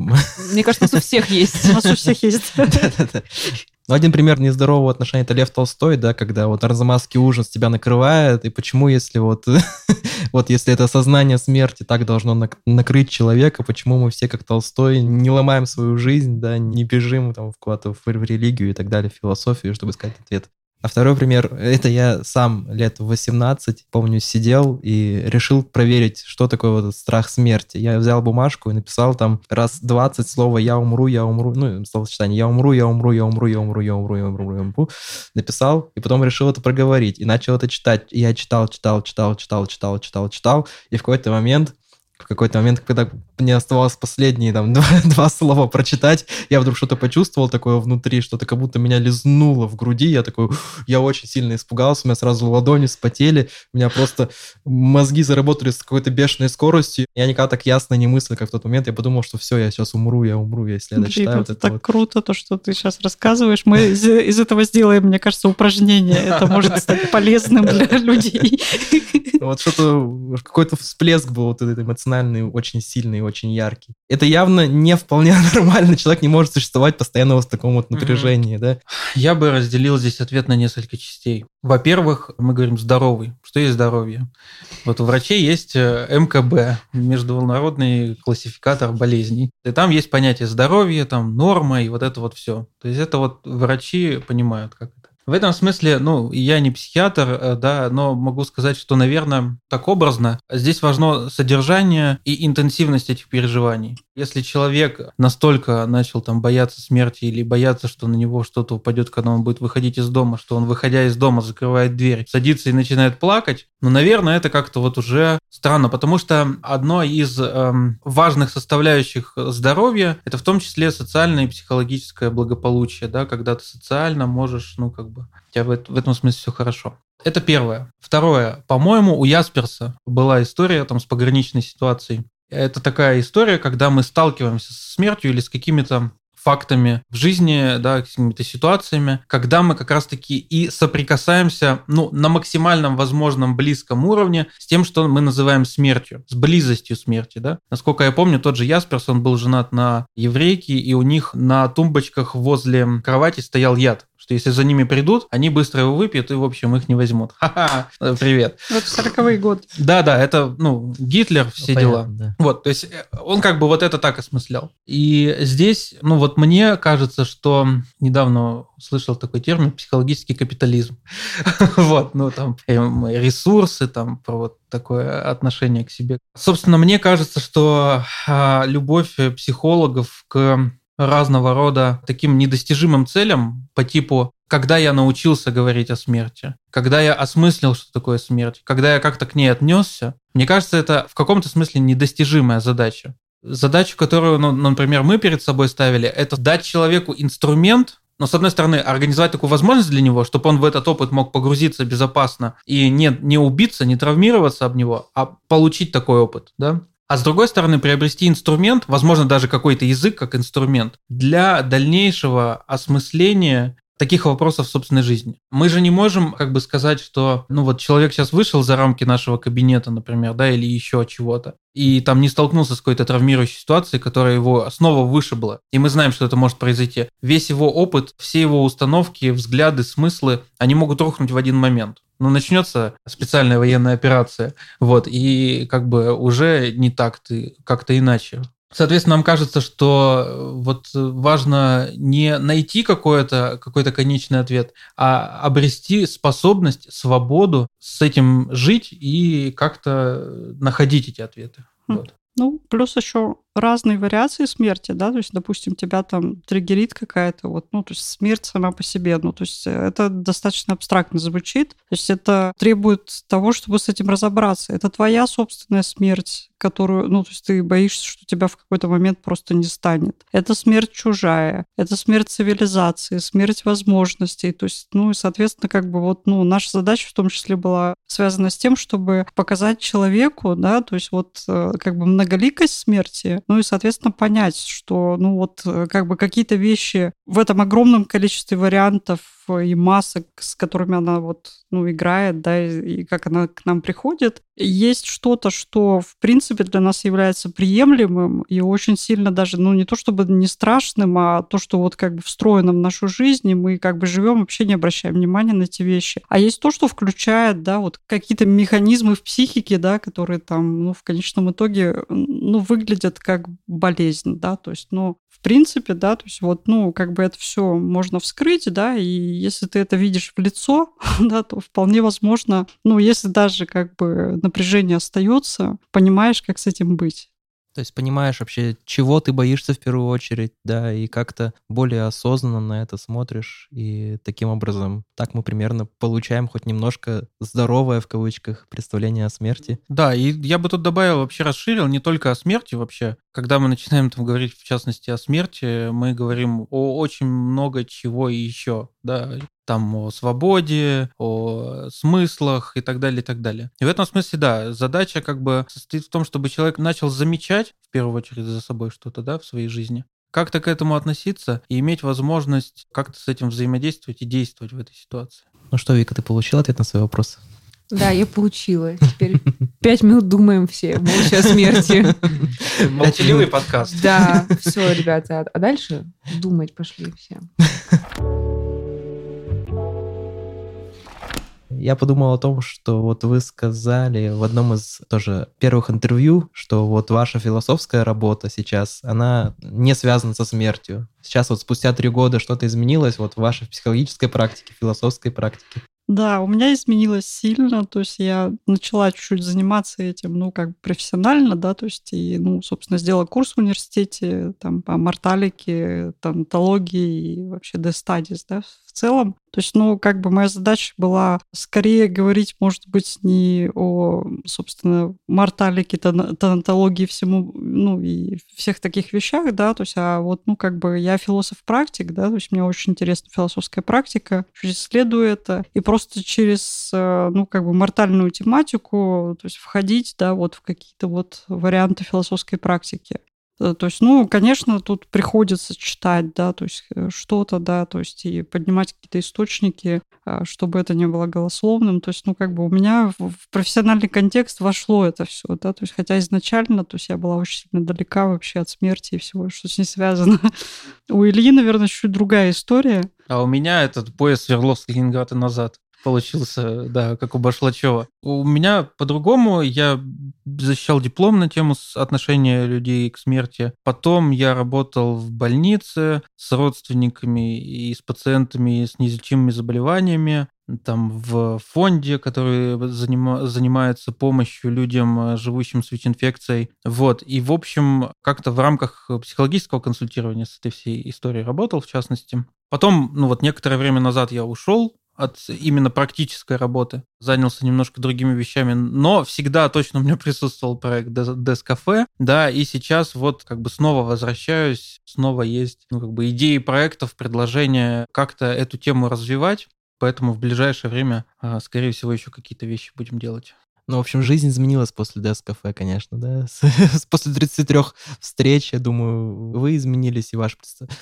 Мне кажется, у нас у всех есть. У нас у всех есть. [LAUGHS] Ну, один пример нездорового отношения – это Лев Толстой, да, когда вот арзамасский ужас тебя накрывает, и почему, если вот, [LAUGHS] вот если это сознание смерти так должно накрыть человека, почему мы все, как Толстой, не ломаем свою жизнь, да, не бежим там куда-то в, в религию и так далее, в философию, чтобы искать ответ. А второй пример, это я сам лет 18, помню, сидел и решил проверить, что такое вот страх смерти. Я взял бумажку и написал там раз 20 слова «я умру, я умру», ну, словосочетание «я умру, я умру, я умру, я умру, я умру, я умру, я умру», написал, и потом решил это проговорить, и начал это читать. И я читал, читал, читал, читал, читал, читал, читал, и в какой-то момент в какой-то момент, когда мне оставалось последние там [LAUGHS] два, два слова прочитать, я вдруг что-то почувствовал такое внутри, что-то как будто меня лизнуло в груди, я такой, я очень сильно испугался, у меня сразу ладони спотели, у меня просто мозги заработали с какой-то бешеной скоростью, я никогда так ясно не мыслил, как в тот момент, я подумал, что все, я сейчас умру, я умру, если я дочитаю. Вот это так вот. круто, то, что ты сейчас рассказываешь, мы из, из этого сделаем, мне кажется, упражнение, это может стать полезным для [LAUGHS] людей. Вот что-то, какой-то всплеск был вот этой эмоциональной эмоциональный, очень сильный, очень яркий. Это явно не вполне [LAUGHS] нормально. Человек не может существовать постоянно в таком вот напряжении, mm-hmm. да? Я бы разделил здесь ответ на несколько частей. Во-первых, мы говорим здоровый. Что есть здоровье? Вот у врачей есть э, МКБ, международный классификатор болезней. И там есть понятие здоровья, там норма и вот это вот все. То есть это вот врачи понимают, как в этом смысле, ну, я не психиатр, э, да, но могу сказать, что, наверное, так образно, здесь важно содержание и интенсивность этих переживаний. Если человек настолько начал там бояться смерти или бояться, что на него что-то упадет, когда он будет выходить из дома, что он, выходя из дома, закрывает дверь, садится и начинает плакать, ну, наверное, это как-то вот уже странно, потому что одно из эм, важных составляющих здоровья – это в том числе социальное и психологическое благополучие, да, когда ты социально можешь, ну, как бы, у тебя в, в этом смысле все хорошо. Это первое. Второе. По-моему, у Ясперса была история там с пограничной ситуацией. Это такая история, когда мы сталкиваемся с смертью или с какими-то фактами в жизни, да, какими-то ситуациями, когда мы как раз-таки и соприкасаемся, ну, на максимальном возможном близком уровне с тем, что мы называем смертью, с близостью смерти, да. Насколько я помню, тот же Ясперс, он был женат на еврейке, и у них на тумбочках возле кровати стоял яд что если за ними придут, они быстро его выпьют и, в общем, их не возьмут. Ха-ха, привет. Вот 40-й год. Да-да, это, ну, Гитлер, все ну, дела. да. Вот, то есть э, он как бы вот это так осмыслял. И здесь, ну, вот мне кажется, что недавно слышал такой термин психологический капитализм. [LAUGHS] вот, ну, там ресурсы, там, про вот такое отношение к себе. Собственно, мне кажется, что а, любовь психологов к разного рода таким недостижимым целям по типу когда я научился говорить о смерти, когда я осмыслил, что такое смерть, когда я как-то к ней отнесся, мне кажется, это в каком-то смысле недостижимая задача. Задачу, которую, ну, например, мы перед собой ставили, это дать человеку инструмент, но, с одной стороны, организовать такую возможность для него, чтобы он в этот опыт мог погрузиться безопасно и не, не убиться, не травмироваться об него, а получить такой опыт, да? А с другой стороны, приобрести инструмент, возможно, даже какой-то язык как инструмент, для дальнейшего осмысления таких вопросов в собственной жизни. Мы же не можем как бы сказать, что ну вот человек сейчас вышел за рамки нашего кабинета, например, да, или еще чего-то, и там не столкнулся с какой-то травмирующей ситуацией, которая его снова вышибла. И мы знаем, что это может произойти. Весь его опыт, все его установки, взгляды, смыслы, они могут рухнуть в один момент. Но начнется специальная военная операция, вот, и как бы уже не так ты, как-то иначе Соответственно, нам кажется, что э, вот важно не найти какой-то какой конечный ответ, а обрести способность, свободу с этим жить и как-то находить эти ответы. Хм. Вот. Ну, плюс еще разные вариации смерти, да, то есть, допустим, тебя там триггерит какая-то вот, ну, то есть смерть сама по себе, ну, то есть это достаточно абстрактно звучит, то есть это требует того, чтобы с этим разобраться. Это твоя собственная смерть, которую, ну, то есть ты боишься, что тебя в какой-то момент просто не станет. Это смерть чужая, это смерть цивилизации, смерть возможностей. То есть, ну, и, соответственно, как бы вот, ну, наша задача в том числе была связана с тем, чтобы показать человеку, да, то есть вот э, как бы многоликость смерти, ну и, соответственно, понять, что, ну, вот э, как бы какие-то вещи в этом огромном количестве вариантов и масок, с которыми она вот, ну, играет, да, и, и как она к нам приходит, есть что-то, что, в принципе, для нас является приемлемым и очень сильно даже, ну, не то чтобы не страшным, а то, что вот как бы встроено в нашу жизнь, и мы как бы живем, вообще не обращаем внимания на эти вещи. А есть то, что включает, да, вот какие-то механизмы в психике, да, которые там, ну, в конечном итоге, ну, выглядят как болезнь, да, то есть, ну, в принципе, да, то есть вот, ну, как бы это все можно вскрыть, да, и если ты это видишь в лицо, [LAUGHS] да, то вполне возможно, ну, если даже как бы напряжение остается, понимаешь, как с этим быть. То есть понимаешь вообще, чего ты боишься в первую очередь, да, и как-то более осознанно на это смотришь, и таким образом, так мы примерно получаем хоть немножко здоровое, в кавычках, представление о смерти. Да, и я бы тут добавил, вообще расширил не только о смерти вообще. Когда мы начинаем там говорить, в частности, о смерти, мы говорим о очень много чего еще, да, там о свободе, о смыслах и так далее, и так далее. И в этом смысле, да, задача как бы состоит в том, чтобы человек начал замечать, в первую очередь, за собой что-то, да, в своей жизни, как-то к этому относиться и иметь возможность как-то с этим взаимодействовать и действовать в этой ситуации. Ну что, Вика, ты получил ответ на свой вопрос? Да, я получила. Теперь [LAUGHS] пять минут думаем все молча о смерти. [LAUGHS] Молчаливый подкаст. Да, все, ребята. А дальше думать пошли все. [LAUGHS] Я подумал о том, что вот вы сказали в одном из тоже первых интервью, что вот ваша философская работа сейчас, она не связана со смертью. Сейчас вот спустя три года что-то изменилось вот в вашей психологической практике, философской практике. Да, у меня изменилось сильно, то есть я начала чуть-чуть заниматься этим, ну, как бы профессионально, да, то есть и, ну, собственно, сделала курс в университете там по морталике, тонатологии и вообще D-Studies, да, в целом. То есть, ну, как бы моя задача была скорее говорить, может быть, не о, собственно, морталике, тонатологии, всему, ну, и всех таких вещах, да, то есть, а вот, ну, как бы я философ-практик, да, то есть мне очень интересна философская практика, исследую это, и просто через, э, ну, как бы мортальную тематику, то есть входить, да, вот в какие-то вот варианты философской практики. Э, то есть, ну, конечно, тут приходится читать, да, то есть э, что-то, да, то есть и поднимать какие-то источники, а, чтобы это не было голословным. То есть, ну, как бы у меня в профессиональный контекст вошло это все, да, то есть хотя изначально, то есть я была очень сильно далека вообще от смерти и всего, что с ней связано. [LAUGHS] У Ильи, наверное, чуть другая история. А у меня этот поезд Свердловск-Ленинград и назад получился, да, как у Башлачева. У меня по-другому, я защищал диплом на тему отношения людей к смерти. Потом я работал в больнице с родственниками и с пациентами с неизлечимыми заболеваниями там в фонде, который занима, занимается помощью людям, живущим с ВИЧ-инфекцией. Вот. И, в общем, как-то в рамках психологического консультирования с этой всей историей работал, в частности. Потом, ну вот некоторое время назад я ушел от именно практической работы. Занялся немножко другими вещами, но всегда точно у меня присутствовал проект Desk Cafe, да, и сейчас вот как бы снова возвращаюсь, снова есть, ну, как бы идеи проектов, предложения как-то эту тему развивать, поэтому в ближайшее время, а, скорее всего, еще какие-то вещи будем делать. Ну, в общем, жизнь изменилась после Desk Cafe, конечно, да. [LAUGHS] после 33 встреч, я думаю, вы изменились, и ваше,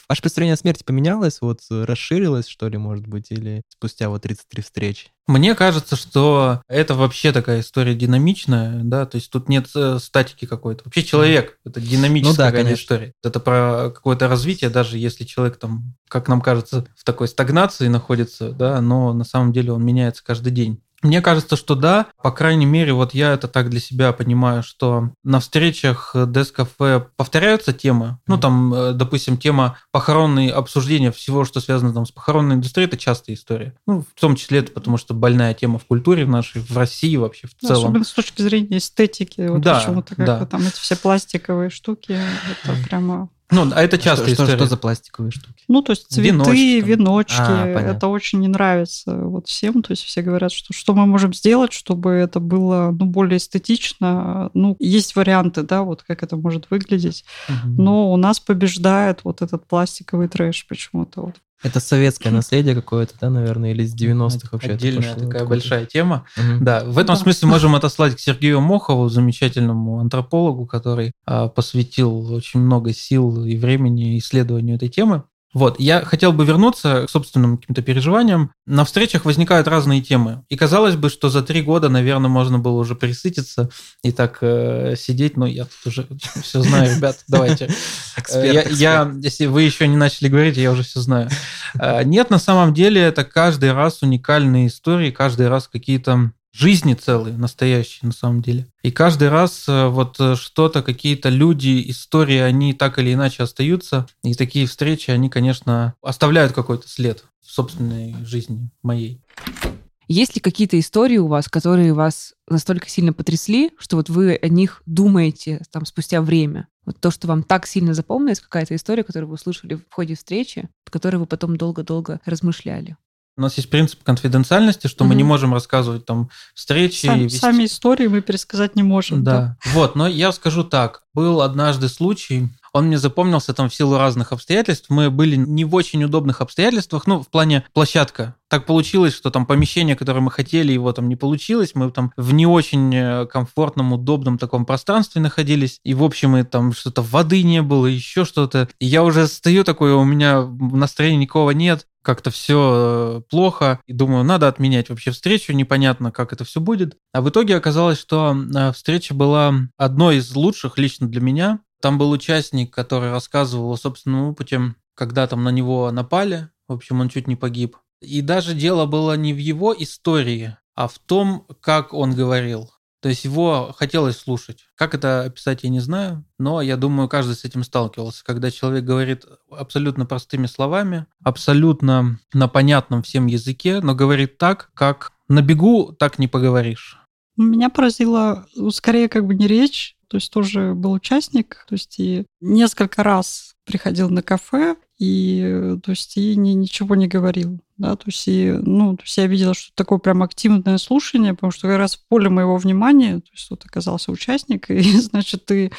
ваше представление о смерти поменялось, вот расширилось, что ли, может быть, или спустя вот 33 встречи? Мне кажется, что это вообще такая история динамичная, да, то есть тут нет э, статики какой-то. Вообще человек — это динамическая ну, да, конечно. история. Это про какое-то развитие, даже если человек там, как нам кажется, в такой стагнации находится, да, но на самом деле он меняется каждый день. Мне кажется, что да. По крайней мере, вот я это так для себя понимаю, что на встречах Дескафе повторяются темы. Ну, там, э, допустим, тема похоронной обсуждения всего, что связано там с похоронной индустрией, это частая история. Ну, в том числе это потому, что больная тема в культуре нашей, в России вообще в целом. Особенно с точки зрения эстетики. Вот да, почему-то да. там эти все пластиковые штуки, это прямо ну, а это часто что, история. Что, что за пластиковые штуки? Ну, то есть цветы, веночки. веночки а, это очень не нравится вот всем. То есть все говорят, что что мы можем сделать, чтобы это было ну, более эстетично. Ну, есть варианты, да, вот как это может выглядеть. Угу. Но у нас побеждает вот этот пластиковый трэш почему-то. Вот. Это советское наследие какое-то, да, наверное, или из 90-х вообще? Отдельная такая большая тема. Угу. Да, в этом да. смысле можем отослать к Сергею Мохову, замечательному антропологу, который а, посвятил очень много сил и времени исследованию этой темы. Вот, я хотел бы вернуться к собственным каким-то переживаниям. На встречах возникают разные темы. И казалось бы, что за три года, наверное, можно было уже присытиться и так э, сидеть. Но я тут уже [LAUGHS] все знаю, ребят, давайте. [LAUGHS] Эксперт, я, я, если вы еще не начали говорить, я уже все знаю. Э, нет, на самом деле это каждый раз уникальные истории, каждый раз какие-то жизни целые, настоящие на самом деле. И каждый раз э, вот э, что-то, какие-то люди, истории, они так или иначе остаются. И такие встречи, они, конечно, оставляют какой-то след в собственной жизни моей. Есть ли какие-то истории у вас, которые вас настолько сильно потрясли, что вот вы о них думаете там спустя время? Вот то, что вам так сильно запомнилось, какая-то история, которую вы услышали в ходе встречи, которой вы потом долго-долго размышляли? У нас есть принцип конфиденциальности, что угу. мы не можем рассказывать там встречи. Сам, вести... Сами истории мы пересказать не можем. Да. да. Вот, но я скажу так. Был однажды случай, он мне запомнился там в силу разных обстоятельств. Мы были не в очень удобных обстоятельствах, ну, в плане площадка. Так получилось, что там помещение, которое мы хотели, его там не получилось. Мы там в не очень э, комфортном, удобном таком пространстве находились. И, в общем, и там что-то воды не было, еще что-то. И я уже стою такой, у меня настроения никого нет как-то все э, плохо, и думаю, надо отменять вообще встречу, непонятно, как это все будет. А в итоге оказалось, что э, встреча была одной из лучших лично для меня. Там был участник, который рассказывал о собственном опыте, когда там на него напали, в общем, он чуть не погиб. И даже дело было не в его истории, а в том, как он говорил. То есть его хотелось слушать. Как это описать, я не знаю, но я думаю, каждый с этим сталкивался. Когда человек говорит абсолютно простыми словами, абсолютно на понятном всем языке, но говорит так, как на бегу так не поговоришь. Меня поразила скорее как бы не речь, то есть тоже был участник, то есть и несколько раз приходил на кафе, и то есть и ни, ничего не говорил да, то есть, и, ну, то есть я видела, что такое прям активное слушание, потому что как раз в поле моего внимания, то есть тут оказался участник, [LAUGHS] и, значит, ты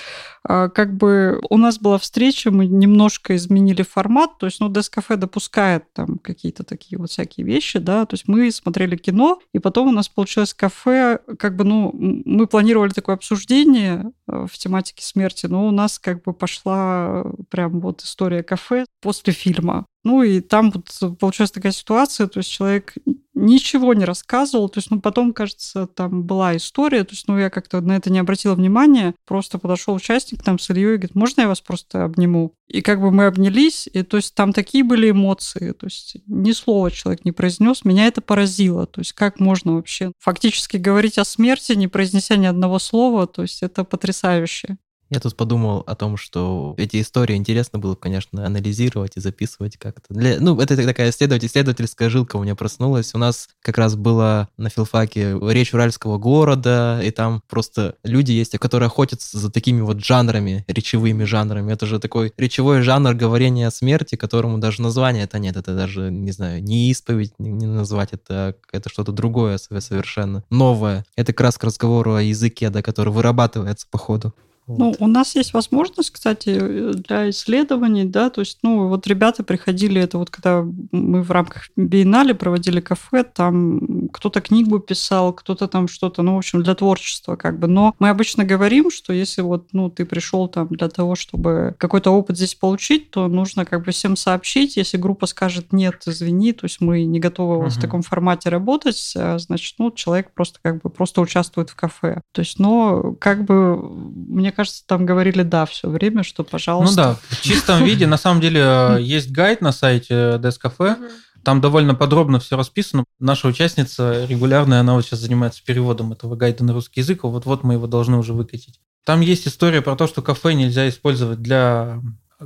как бы у нас была встреча, мы немножко изменили формат, то есть, ну, Дескафе допускает там какие-то такие вот всякие вещи, да, то есть мы смотрели кино, и потом у нас получилось кафе, как бы, ну, мы планировали такое обсуждение э, в тематике смерти, но у нас как бы пошла прям вот история кафе после фильма. Ну и там вот получилась такая ситуация, то есть человек ничего не рассказывал, то есть, ну, потом, кажется, там была история, то есть, ну, я как-то на это не обратила внимания, просто подошел участник там с Ильей и говорит, можно я вас просто обниму? И как бы мы обнялись, и то есть там такие были эмоции, то есть ни слова человек не произнес, меня это поразило, то есть как можно вообще фактически говорить о смерти, не произнеся ни одного слова, то есть это потрясающе. Я тут подумал о том, что эти истории интересно было, конечно, анализировать и записывать как-то. Для, ну, это такая исследователь, исследовательская жилка у меня проснулась. У нас как раз была на филфаке речь уральского города, и там просто люди есть, которые охотятся за такими вот жанрами, речевыми жанрами. Это же такой речевой жанр говорения о смерти, которому даже название это нет. Это даже, не знаю, не исповедь, не назвать, это, это что-то другое совершенно новое. Это как раз к разговору о языке, да, который вырабатывается по ходу. Ну, у нас есть возможность, кстати, для исследований, да, то есть, ну, вот ребята приходили, это вот когда мы в рамках биеннале проводили кафе, там кто-то книгу писал, кто-то там что-то, ну, в общем, для творчества как бы. Но мы обычно говорим, что если вот, ну, ты пришел там для того, чтобы какой-то опыт здесь получить, то нужно как бы всем сообщить. Если группа скажет нет, извини, то есть мы не готовы uh-huh. в таком формате работать, а, значит, ну, человек просто как бы просто участвует в кафе. То есть, но как бы, мне кажется, там говорили да все время, что, пожалуйста. Ну да, в чистом виде. На самом деле э, есть гайд на сайте Дескафе. Там довольно подробно все расписано. Наша участница регулярная, она вот сейчас занимается переводом этого гайда на русский язык. Вот-вот мы его должны уже выкатить. Там есть история про то, что кафе нельзя использовать для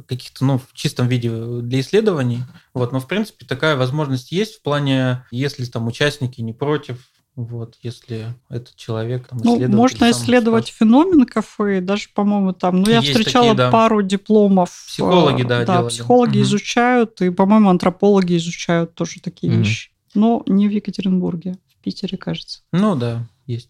каких-то, ну, в чистом виде для исследований. Вот, но, в принципе, такая возможность есть в плане, если там участники не против, вот, если этот человек там ну, можно исследовать скажет. феномен кафе, даже, по-моему, там, ну, я Есть встречала такие, да. пару дипломов. Психологи, да, да, делали. психологи угу. изучают, и, по-моему, антропологи изучают тоже такие угу. вещи. Но не в Екатеринбурге, в Питере, кажется. Ну да, есть.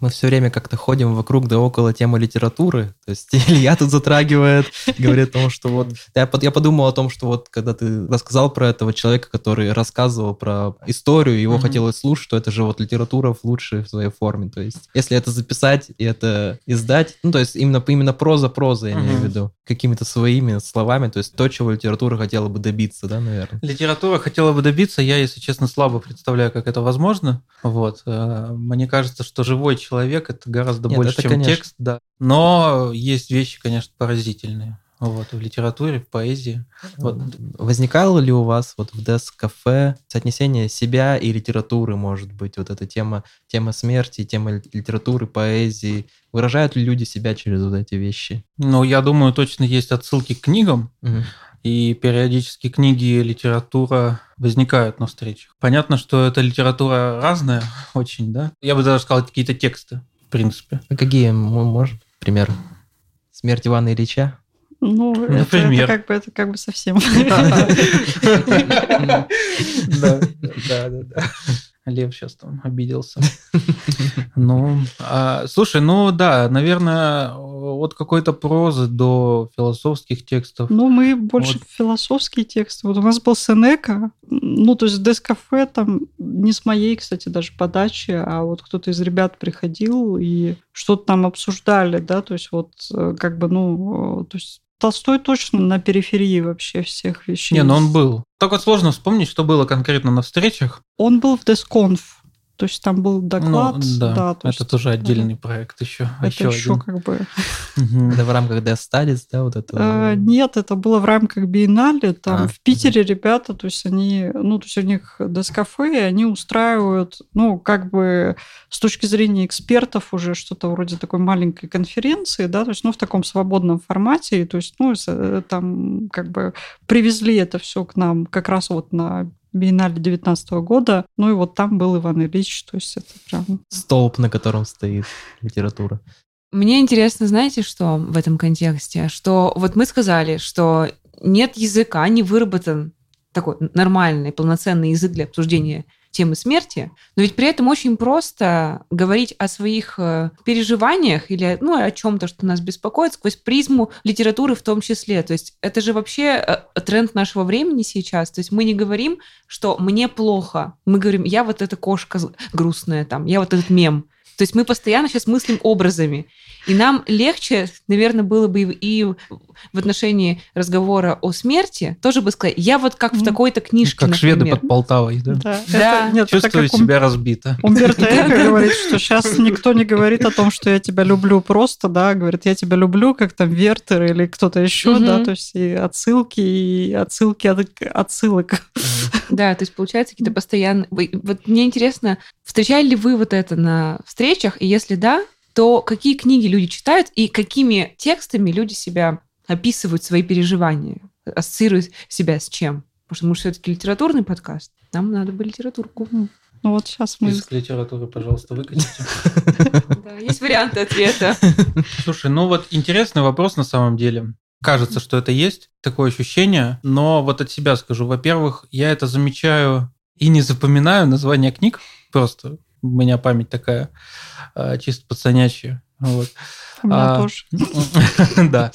Мы все время как-то ходим вокруг да около темы литературы. То есть [LAUGHS] Илья тут затрагивает, говорит о том, что вот... Я, я подумал о том, что вот когда ты рассказал про этого человека, который рассказывал про историю, его mm-hmm. хотелось слушать, что это же вот литература в лучшей в своей форме. То есть если это записать и это издать, ну то есть именно, именно проза-проза, я mm-hmm. имею в виду, какими-то своими словами, то есть то, чего литература хотела бы добиться, да, наверное? Литература хотела бы добиться, я, если честно, слабо представляю, как это возможно. Вот. Э, мне кажется, что живой человек это гораздо Нет, больше, это, чем конечно. текст, да. Но есть вещи, конечно, поразительные. Вот, в литературе, в поэзии. Вот. Возникало ли у вас вот в Дес-кафе соотнесение себя и литературы, может быть, вот эта тема, тема смерти, тема литературы, поэзии? Выражают ли люди себя через вот эти вещи? Ну, я думаю, точно есть отсылки к книгам. Угу. И периодически книги, литература возникают на встречах. Понятно, что эта литература разная [LAUGHS] очень, да? Я бы даже сказал, какие-то тексты, в принципе. А какие, может, пример? Смерть Ивана Ильича? Ну, [LAUGHS] Например. Это, это как бы это как бы совсем. [LAUGHS] Да, да, да. Лев сейчас там обиделся. [LAUGHS] Ну, а, слушай, ну да, наверное, от какой-то прозы до философских текстов. Ну, мы больше вот. философские тексты. Вот у нас был Сенека, ну, то есть Дескафе там не с моей, кстати, даже подачи, а вот кто-то из ребят приходил и что-то там обсуждали, да, то есть вот э, как бы, ну, то есть Толстой точно на периферии вообще всех вещей. Не, но он был. Только сложно вспомнить, что было конкретно на встречах. Он был в Десконф. То есть там был доклад. Ну, да, да то это есть, тоже отдельный да. проект еще. Это еще, еще один. как бы... [LAUGHS] Это в рамках Death да, вот это? Э, нет, это было в рамках Биеннале. Там а, в Питере ребята, то есть они, ну, то есть у них Дескафе, и они устраивают, ну, как бы с точки зрения экспертов уже что-то вроде такой маленькой конференции, да, то есть, ну, в таком свободном формате, то есть, ну, э, там как бы привезли это все к нам как раз вот на Биеннале 19 года. Ну и вот там был Иван Ильич, то есть это прям... Столб, на котором стоит литература. Мне интересно, знаете, что в этом контексте? Что вот мы сказали, что нет языка, не выработан такой нормальный, полноценный язык для обсуждения темы смерти, но ведь при этом очень просто говорить о своих э, переживаниях или ну, о чем-то, что нас беспокоит, сквозь призму литературы в том числе. То есть это же вообще э, тренд нашего времени сейчас. То есть мы не говорим, что мне плохо. Мы говорим, я вот эта кошка грустная, там, я вот этот мем. То есть мы постоянно сейчас мыслим образами. И нам легче, наверное, было бы и в отношении разговора о смерти тоже бы сказать, я вот как в такой-то книжке, Как например. шведы под Полтавой, да? Да. да. Нет, Чувствую себя разбито. Умберто [LAUGHS] Эко говорит, что сейчас никто не говорит о том, что я тебя люблю просто, да, говорит, я тебя люблю, как там Вертер или кто-то еще, да, то есть и отсылки, и отсылки от отсылок. Да, то есть получается какие-то постоянные... Вот мне интересно, встречали ли вы вот это на встречах, и если да, то какие книги люди читают и какими текстами люди себя описывают свои переживания, ассоциируют себя с чем? Потому что мы все-таки литературный подкаст. Нам надо бы литературку. Ну вот сейчас мы... Из литературы, пожалуйста, выкатите. [LAUGHS] Да, есть варианты ответа. [LAUGHS] Слушай, ну вот интересный вопрос на самом деле. Кажется, что это есть, такое ощущение, но вот от себя скажу. Во-первых, я это замечаю и не запоминаю название книг, просто у меня память такая а, чисто пацанячья. Вот. У меня а, тоже. [LAUGHS] Да.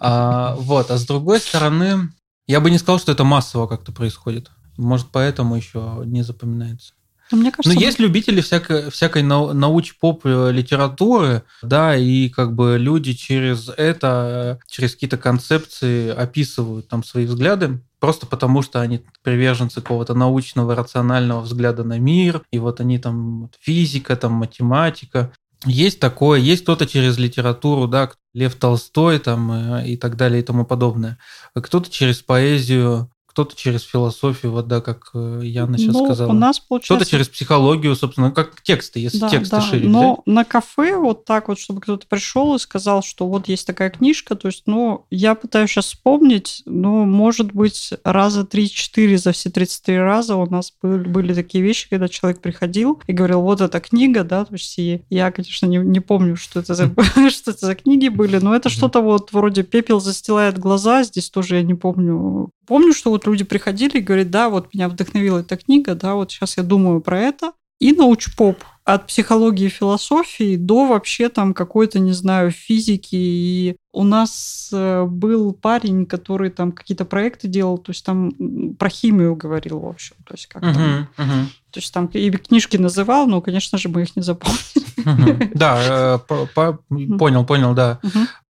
А, вот. А с другой стороны, я бы не сказал, что это массово как-то происходит. Может, поэтому еще не запоминается. Но ну, мне кажется, Но есть любители всякой, всякой науч-поп литературы, да, и как бы люди через это, через какие-то концепции описывают там свои взгляды, просто потому что они приверженцы какого-то научного, рационального взгляда на мир, и вот они там физика, там математика. Есть такое, есть кто-то через литературу, да, Лев Толстой там э, и так далее и тому подобное. Кто-то через поэзию кто-то через философию, вот да, как э, Яна сейчас ну, сказала. У нас получается... Кто-то через психологию, собственно, как тексты, если да, тексты да. шире Но взять. на кафе вот так вот, чтобы кто-то пришел и сказал, что вот есть такая книжка, то есть, ну, я пытаюсь сейчас вспомнить, ну, может быть, раза 3-4 за все 33 раза у нас были, были такие вещи, когда человек приходил и говорил, вот эта книга, да, то есть и я, конечно, не, не помню, что это, за, [LAUGHS] что это за книги были, но это что-то вот вроде «Пепел застилает глаза», здесь тоже я не помню. Помню, что вот люди приходили и говорят, да, вот меня вдохновила эта книга, да, вот сейчас я думаю про это. и научпоп от психологии и философии до вообще там какой-то, не знаю, физики. И у нас э, был парень, который там какие-то проекты делал, то есть там про химию говорил, в общем. То есть как uh-huh, там, uh-huh. То есть там и книжки называл, но, конечно же, мы их не запомнили. Да, э, понял, понял, да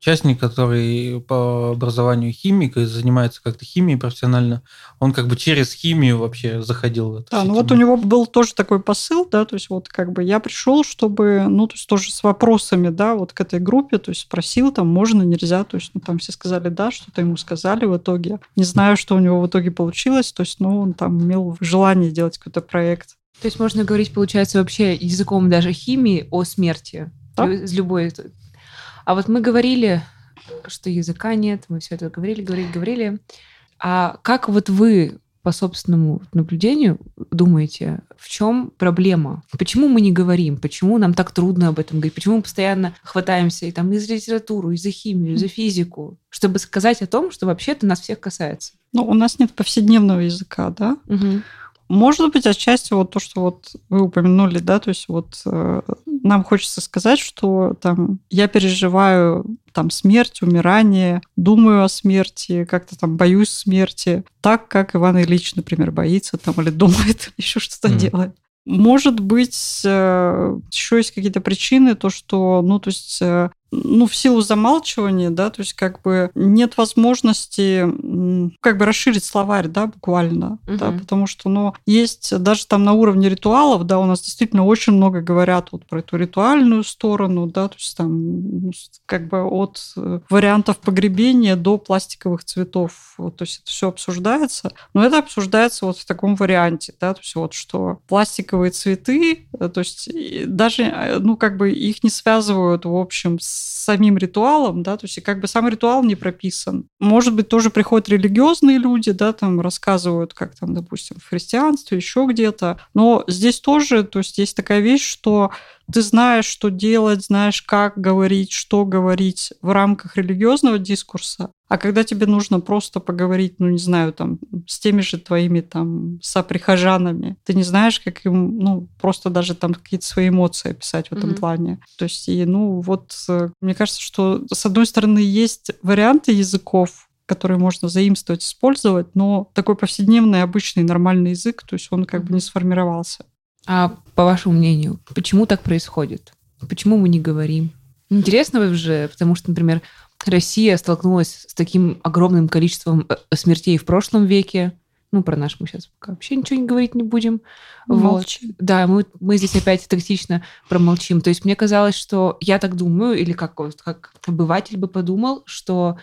участник, который по образованию химик и занимается как-то химией профессионально, он как бы через химию вообще заходил в это. Да, ну вот у него был тоже такой посыл, да, то есть вот как бы я пришел, чтобы, ну, то есть тоже с вопросами, да, вот к этой группе, то есть спросил, там, можно, нельзя, то есть, ну, там все сказали да, что-то ему сказали в итоге. Не знаю, что у него в итоге получилось, то есть, ну, он там имел желание делать какой-то проект. То есть можно говорить, получается, вообще языком даже химии о смерти. Да? Из любой а вот мы говорили, что языка нет, мы все это говорили, говорили, говорили. А как вот вы по собственному наблюдению думаете, в чем проблема? Почему мы не говорим? Почему нам так трудно об этом говорить? Почему мы постоянно хватаемся и там и за литературу, и за химию, и за физику, чтобы сказать о том, что вообще-то нас всех касается? Ну, у нас нет повседневного языка, да? Угу. Может быть, отчасти вот то, что вот вы упомянули, да, то есть вот э, нам хочется сказать, что там я переживаю там смерть, умирание, думаю о смерти, как-то там боюсь смерти, так как Иван Ильич, например, боится там или думает, [LAUGHS] еще что-то mm. делает. Может быть, э, еще есть какие-то причины, то, что, ну, то есть э, ну, в силу замалчивания, да, то есть как бы нет возможности как бы расширить словарь, да, буквально, угу. да, потому что, ну, есть даже там на уровне ритуалов, да, у нас действительно очень много говорят вот про эту ритуальную сторону, да, то есть там ну, как бы от э, вариантов погребения до пластиковых цветов, вот, то есть это все обсуждается, но это обсуждается вот в таком варианте, да, то есть вот что пластиковые цветы, э, то есть даже, э, ну, как бы их не связывают, в общем, с самим ритуалом, да, то есть как бы сам ритуал не прописан. Может быть, тоже приходят религиозные люди, да, там рассказывают, как там, допустим, в христианстве, еще где-то. Но здесь тоже, то есть есть такая вещь, что ты знаешь, что делать, знаешь, как говорить, что говорить в рамках религиозного дискурса, а когда тебе нужно просто поговорить, ну, не знаю, там, с теми же твоими там соприхожанами, ты не знаешь, как им, ну, просто даже там какие-то свои эмоции описать в этом mm-hmm. плане. То есть, и, ну, вот, э, мне кажется, что, с одной стороны, есть варианты языков, которые можно заимствовать, использовать, но такой повседневный, обычный, нормальный язык, то есть он как бы не сформировался. А по вашему мнению, почему так происходит? Почему мы не говорим? Интересно же, потому что, например, Россия столкнулась с таким огромным количеством э, смертей в прошлом веке. Ну, про наш мы сейчас пока вообще ничего не говорить не будем. Молчим. Вот. Да, мы, мы здесь опять тактично промолчим. То есть мне казалось, что я так думаю, или как, как обыватель бы подумал, что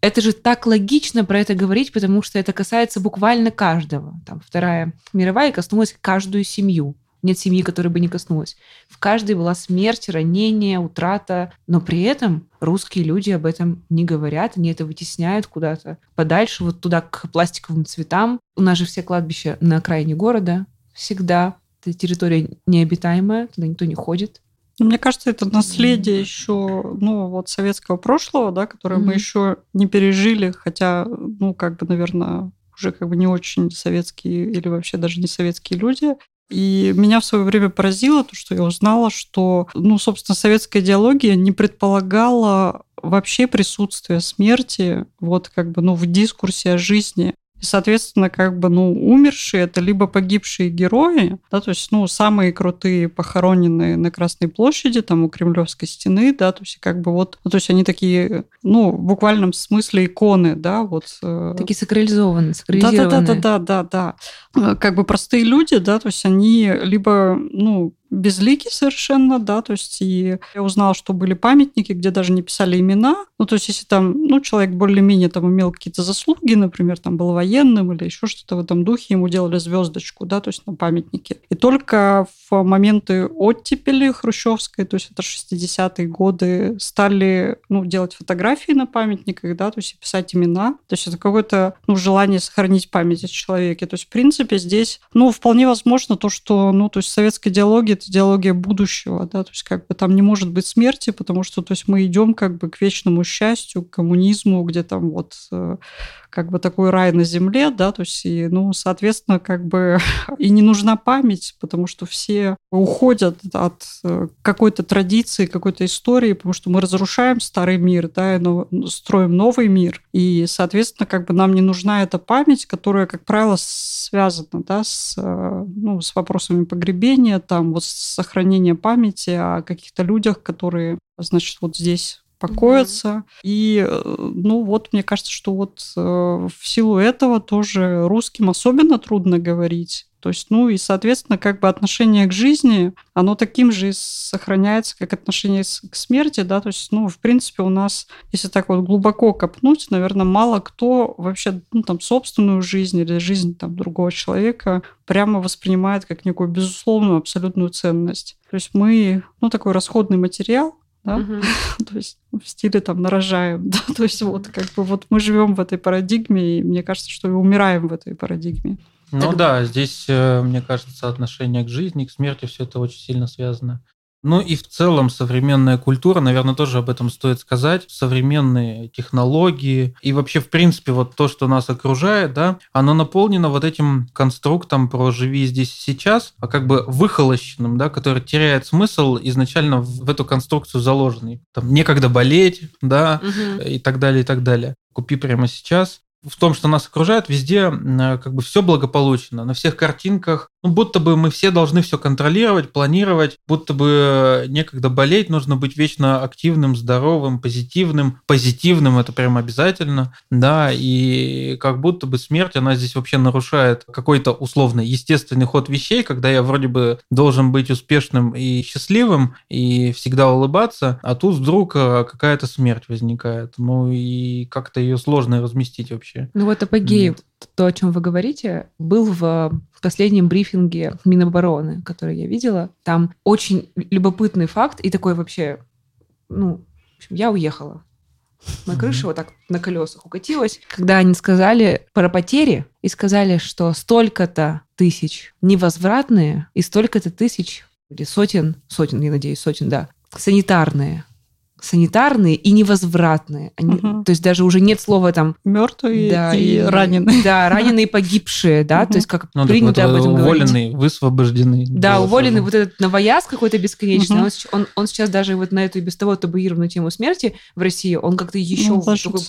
это же так логично про это говорить, потому что это касается буквально каждого. Там Вторая мировая коснулась каждую семью. Нет семьи, которая бы не коснулась. В каждой была смерть, ранение, утрата. Но при этом русские люди об этом не говорят, они это вытесняют куда-то подальше, вот туда, к пластиковым цветам. У нас же все кладбища на окраине города. Всегда. Это территория необитаемая, туда никто не ходит. Ну, мне кажется, это наследие еще, ну, вот советского прошлого, да, которое mm-hmm. мы еще не пережили, хотя, ну, как бы, наверное, уже как бы не очень советские или вообще даже не советские люди. И меня в свое время поразило то, что я узнала, что, ну, собственно, советская идеология не предполагала вообще присутствие смерти вот как бы, ну, в дискурсе о жизни. И, соответственно, как бы, ну, умершие – это либо погибшие герои, да, то есть, ну, самые крутые похороненные на Красной площади, там, у Кремлевской стены, да, то есть, как бы вот, ну, то есть, они такие, ну, в буквальном смысле иконы, да, вот. Э, такие сакрализованные, сакрализированные. Да-да-да-да-да. Э, как бы простые люди, да, то есть, они либо, ну, безлики совершенно, да, то есть и я узнала, что были памятники, где даже не писали имена, ну, то есть если там, ну, человек более-менее там имел какие-то заслуги, например, там был военным или еще что-то в этом духе, ему делали звездочку, да, то есть на памятнике. И только в моменты оттепели хрущевской, то есть это 60-е годы, стали, ну, делать фотографии на памятниках, да, то есть писать имена, то есть это какое-то, ну, желание сохранить память о человеке. То есть, в принципе, здесь, ну, вполне возможно то, что, ну, то есть советская идеология это идеология будущего, да, то есть как бы там не может быть смерти, потому что, то есть мы идем как бы к вечному счастью, к коммунизму, где там вот э, как бы такой рай на земле, да, то есть, и, ну, соответственно, как бы [LAUGHS] и не нужна память, потому что все уходят от э, какой-то традиции, какой-то истории, потому что мы разрушаем старый мир, да, и строим новый мир, и, соответственно, как бы нам не нужна эта память, которая, как правило, связана, да, с, э, ну, с вопросами погребения, там, вот с сохранением памяти о каких-то людях, которые, значит, вот здесь покоятся. Mm-hmm. И, э, ну, вот, мне кажется, что вот э, в силу этого тоже русским особенно трудно говорить. То есть, ну и, соответственно, как бы отношение к жизни, оно таким же сохраняется, как отношение к смерти, да, то есть, ну, в принципе, у нас, если так вот глубоко копнуть, наверное, мало кто вообще, ну, там, собственную жизнь или жизнь там другого человека прямо воспринимает как некую безусловную абсолютную ценность. То есть мы, ну, такой расходный материал, да, угу. [LAUGHS] то есть в стиле там нарожаем, [LAUGHS] да, то есть вот как бы вот мы живем в этой парадигме, и мне кажется, что и умираем в этой парадигме. Ну так... да, здесь, э, мне кажется, отношение к жизни, к смерти, все это очень сильно связано. Ну и в целом современная культура, наверное, тоже об этом стоит сказать. Современные технологии и вообще, в принципе, вот то, что нас окружает, да, оно наполнено вот этим конструктом про «живи здесь и сейчас», а как бы выхолощенным, да, который теряет смысл изначально в эту конструкцию заложенный. Там некогда болеть, да, угу. и так далее, и так далее. Купи прямо сейчас в том, что нас окружает, везде как бы все благополучно. На всех картинках, ну, будто бы мы все должны все контролировать, планировать, будто бы некогда болеть, нужно быть вечно активным, здоровым, позитивным. Позитивным это прям обязательно, да, и как будто бы смерть, она здесь вообще нарушает какой-то условный естественный ход вещей, когда я вроде бы должен быть успешным и счастливым, и всегда улыбаться, а тут вдруг э, какая-то смерть возникает. Ну и как-то ее сложно разместить вообще вообще. Ну вот апогей, Нет. то, о чем вы говорите, был в последнем брифинге Минобороны, который я видела. Там очень любопытный факт и такой вообще, ну, в общем, я уехала. Моя mm-hmm. крыша вот так на колесах укатилась. Когда они сказали про потери и сказали, что столько-то тысяч невозвратные и столько-то тысяч или сотен, сотен, я надеюсь, сотен, да, санитарные санитарные и невозвратные. Они, угу. То есть даже уже нет слова там... Мертвые да, и, и раненые. Да, [LAUGHS] раненые погибшие, да, то есть как ну, принято об этом уволенные, говорить. высвобождены. Да, уволенный вот этот новояз какой-то бесконечный, он, он, он сейчас даже вот на эту и без того табуированную тему смерти в России, он как-то еще ну, такой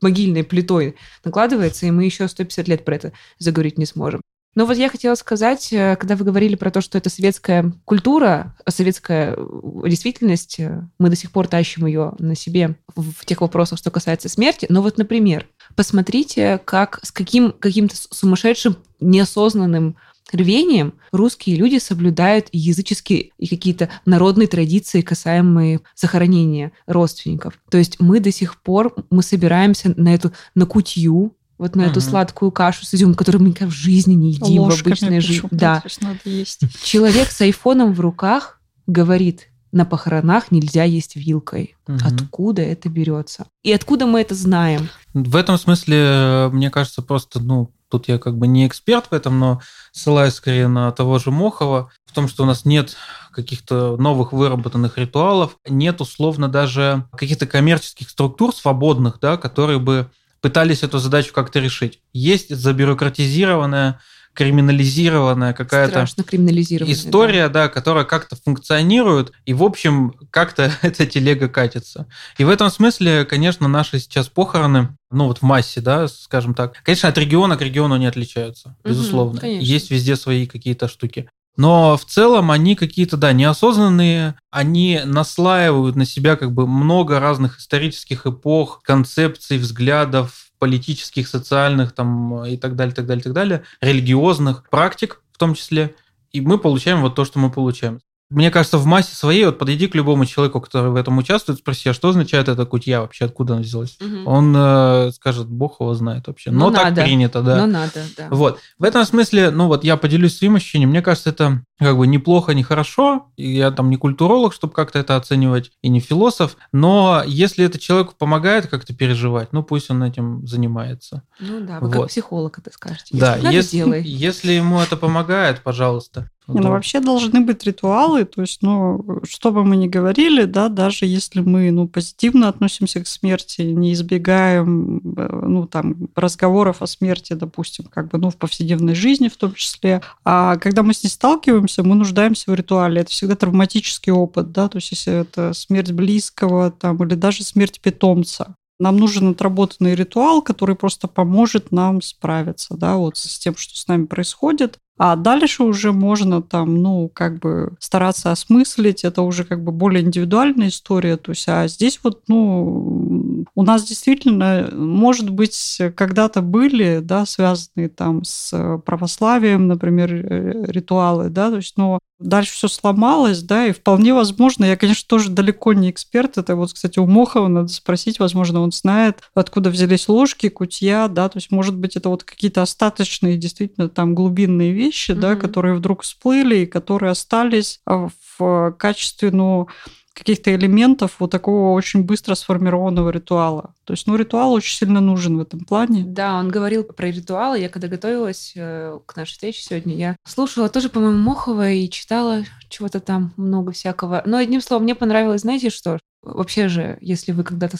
могильной плитой накладывается, и мы еще 150 лет про это заговорить не сможем. Ну вот я хотела сказать, э, когда вы говорили про то, что это советская культура, советская э, действительность, э, мы до сих пор тащим ее на себе в тех вопросах, что касается смерти. Но вот, например, посмотрите, как с каким каким-то сумасшедшим неосознанным рвением русские люди соблюдают языческие и какие-то народные традиции, касаемые захоронения родственников. То есть мы до сих пор, мы собираемся на эту, на кутью, вот на угу. эту сладкую кашу с изюмом, которую мы никогда в жизни не едим Ложками, в обычной жизни. Да. Надо есть. Человек с айфоном в руках говорит, на похоронах нельзя есть вилкой. Угу. Откуда это берется? И откуда мы это знаем? В этом смысле, мне кажется, просто, ну, тут я как бы не эксперт в этом, но ссылаюсь скорее на того же Мохова, в том, что у нас нет каких-то новых выработанных ритуалов, нет условно даже каких-то коммерческих структур свободных, да, которые бы пытались эту задачу как-то решить. Есть забюрократизированная криминализированная какая-то история, да. да, которая как-то функционирует, и, в общем, как-то [LAUGHS] эта телега катится. И в этом смысле, конечно, наши сейчас похороны, ну вот в массе, да, скажем так, конечно, от региона к региону не отличаются, безусловно. Угу, Есть везде свои какие-то штуки. Но в целом они какие-то, да, неосознанные, они наслаивают на себя как бы много разных исторических эпох, концепций, взглядов, политических, социальных там и так далее, так далее, так далее, религиозных практик в том числе. И мы получаем вот то, что мы получаем. Мне кажется, в массе своей, вот подойди к любому человеку, который в этом участвует, спроси, а что означает эта кутья вообще, откуда она взялась? Угу. Он э, скажет, бог его знает вообще. Но ну, так надо. принято, да. Ну, надо, да. Вот. В этом смысле, ну вот я поделюсь своим ощущением. Мне кажется, это как бы неплохо, не хорошо. Я там не культуролог, чтобы как-то это оценивать, и не философ. Но если это человеку помогает как-то переживать, ну пусть он этим занимается. Ну да, вы вот. как психолог это скажете. Да, если, если, если ему это помогает, пожалуйста. Не, ну, вообще должны быть ритуалы, то есть, ну, что бы мы ни говорили, да, даже если мы, ну, позитивно относимся к смерти, не избегаем, э, ну, там, разговоров о смерти, допустим, как бы, ну, в повседневной жизни в том числе, а когда мы с ней сталкиваемся, мы нуждаемся в ритуале. Это всегда травматический опыт, да, то есть, если это смерть близкого, там, или даже смерть питомца, нам нужен отработанный ритуал, который просто поможет нам справиться, да, вот с тем, что с нами происходит. А дальше уже можно там, ну, как бы стараться осмыслить, это уже как бы более индивидуальная история. То есть, а здесь вот, ну, у нас действительно, может быть, когда-то были, да, связанные там с православием, например, э, ритуалы, да, то есть, но дальше все сломалось, да, и вполне возможно, я, конечно, тоже далеко не эксперт, это вот, кстати, у Мохова надо спросить, возможно, он знает, откуда взялись ложки, кутья, да, то есть, может быть, это вот какие-то остаточные, действительно, там глубинные вещи, вещи, mm-hmm. да, которые вдруг всплыли и которые остались а, в качестве, ну, каких-то элементов вот такого очень быстро сформированного ритуала. То есть, ну, ритуал очень сильно нужен в этом плане. Да, он говорил про ритуалы. Я когда готовилась э, к нашей встрече сегодня, я слушала тоже, по-моему, Мохова и читала чего-то там много всякого. Но одним словом, мне понравилось, знаете что? Вообще же, если вы когда-то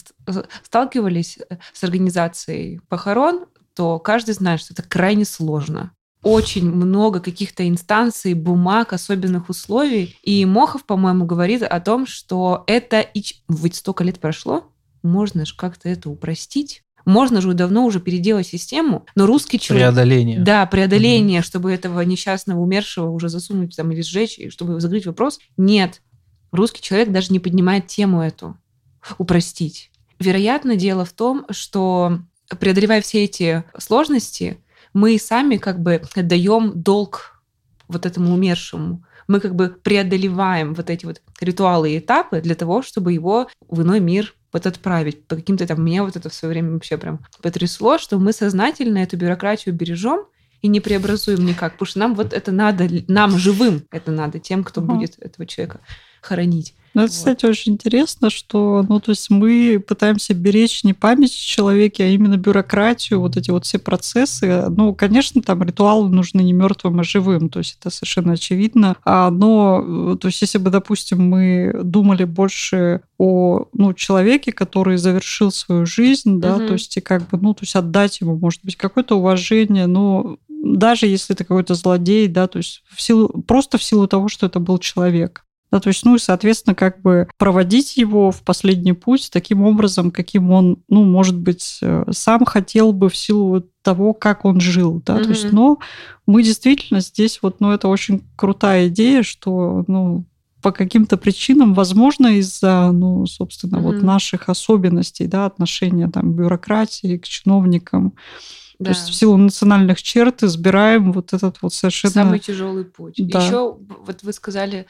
сталкивались э, с организацией похорон, то каждый знает, что это крайне сложно очень много каких-то инстанций, бумаг, особенных условий. И Мохов, по-моему, говорит о том, что это... Ведь столько лет прошло, можно же как-то это упростить. Можно же давно уже переделать систему, но русский человек... Преодоление. Да, преодоление, угу. чтобы этого несчастного умершего уже засунуть там или сжечь, и чтобы закрыть вопрос. Нет. Русский человек даже не поднимает тему эту. Упростить. Вероятно, дело в том, что преодолевая все эти сложности, мы сами как бы даем долг вот этому умершему. Мы как бы преодолеваем вот эти вот ритуалы и этапы для того, чтобы его в иной мир вот отправить. По каким-то там, меня вот это в свое время вообще прям потрясло, что мы сознательно эту бюрократию бережем, и не преобразуем никак, потому что нам вот это надо, нам живым это надо, тем, кто угу. будет этого человека хоронить. Ну, это, вот. кстати, очень интересно, что, ну, то есть мы пытаемся беречь не память человека, а именно бюрократию, вот эти вот все процессы. Ну, конечно, там ритуалы нужны не мертвым, а живым, то есть это совершенно очевидно. А, но, то есть если бы, допустим, мы думали больше о, ну, человеке, который завершил свою жизнь, да, угу. то есть и как бы, ну, то есть отдать ему, может быть, какое-то уважение, но даже если это какой-то злодей, да, то есть в силу, просто в силу того, что это был человек. Да, то есть, ну и, соответственно, как бы проводить его в последний путь таким образом, каким он, ну, может быть, э, сам хотел бы в силу того, как он жил, да, mm-hmm. то есть, но мы действительно здесь вот, ну, это очень крутая идея, что, ну, по каким-то причинам, возможно, из-за, ну, собственно, mm-hmm. вот наших особенностей, да, отношения там бюрократии к чиновникам, да. То есть в силу национальных черт избираем вот этот вот совершенно... Самый тяжелый путь. Да. Еще вот вы сказали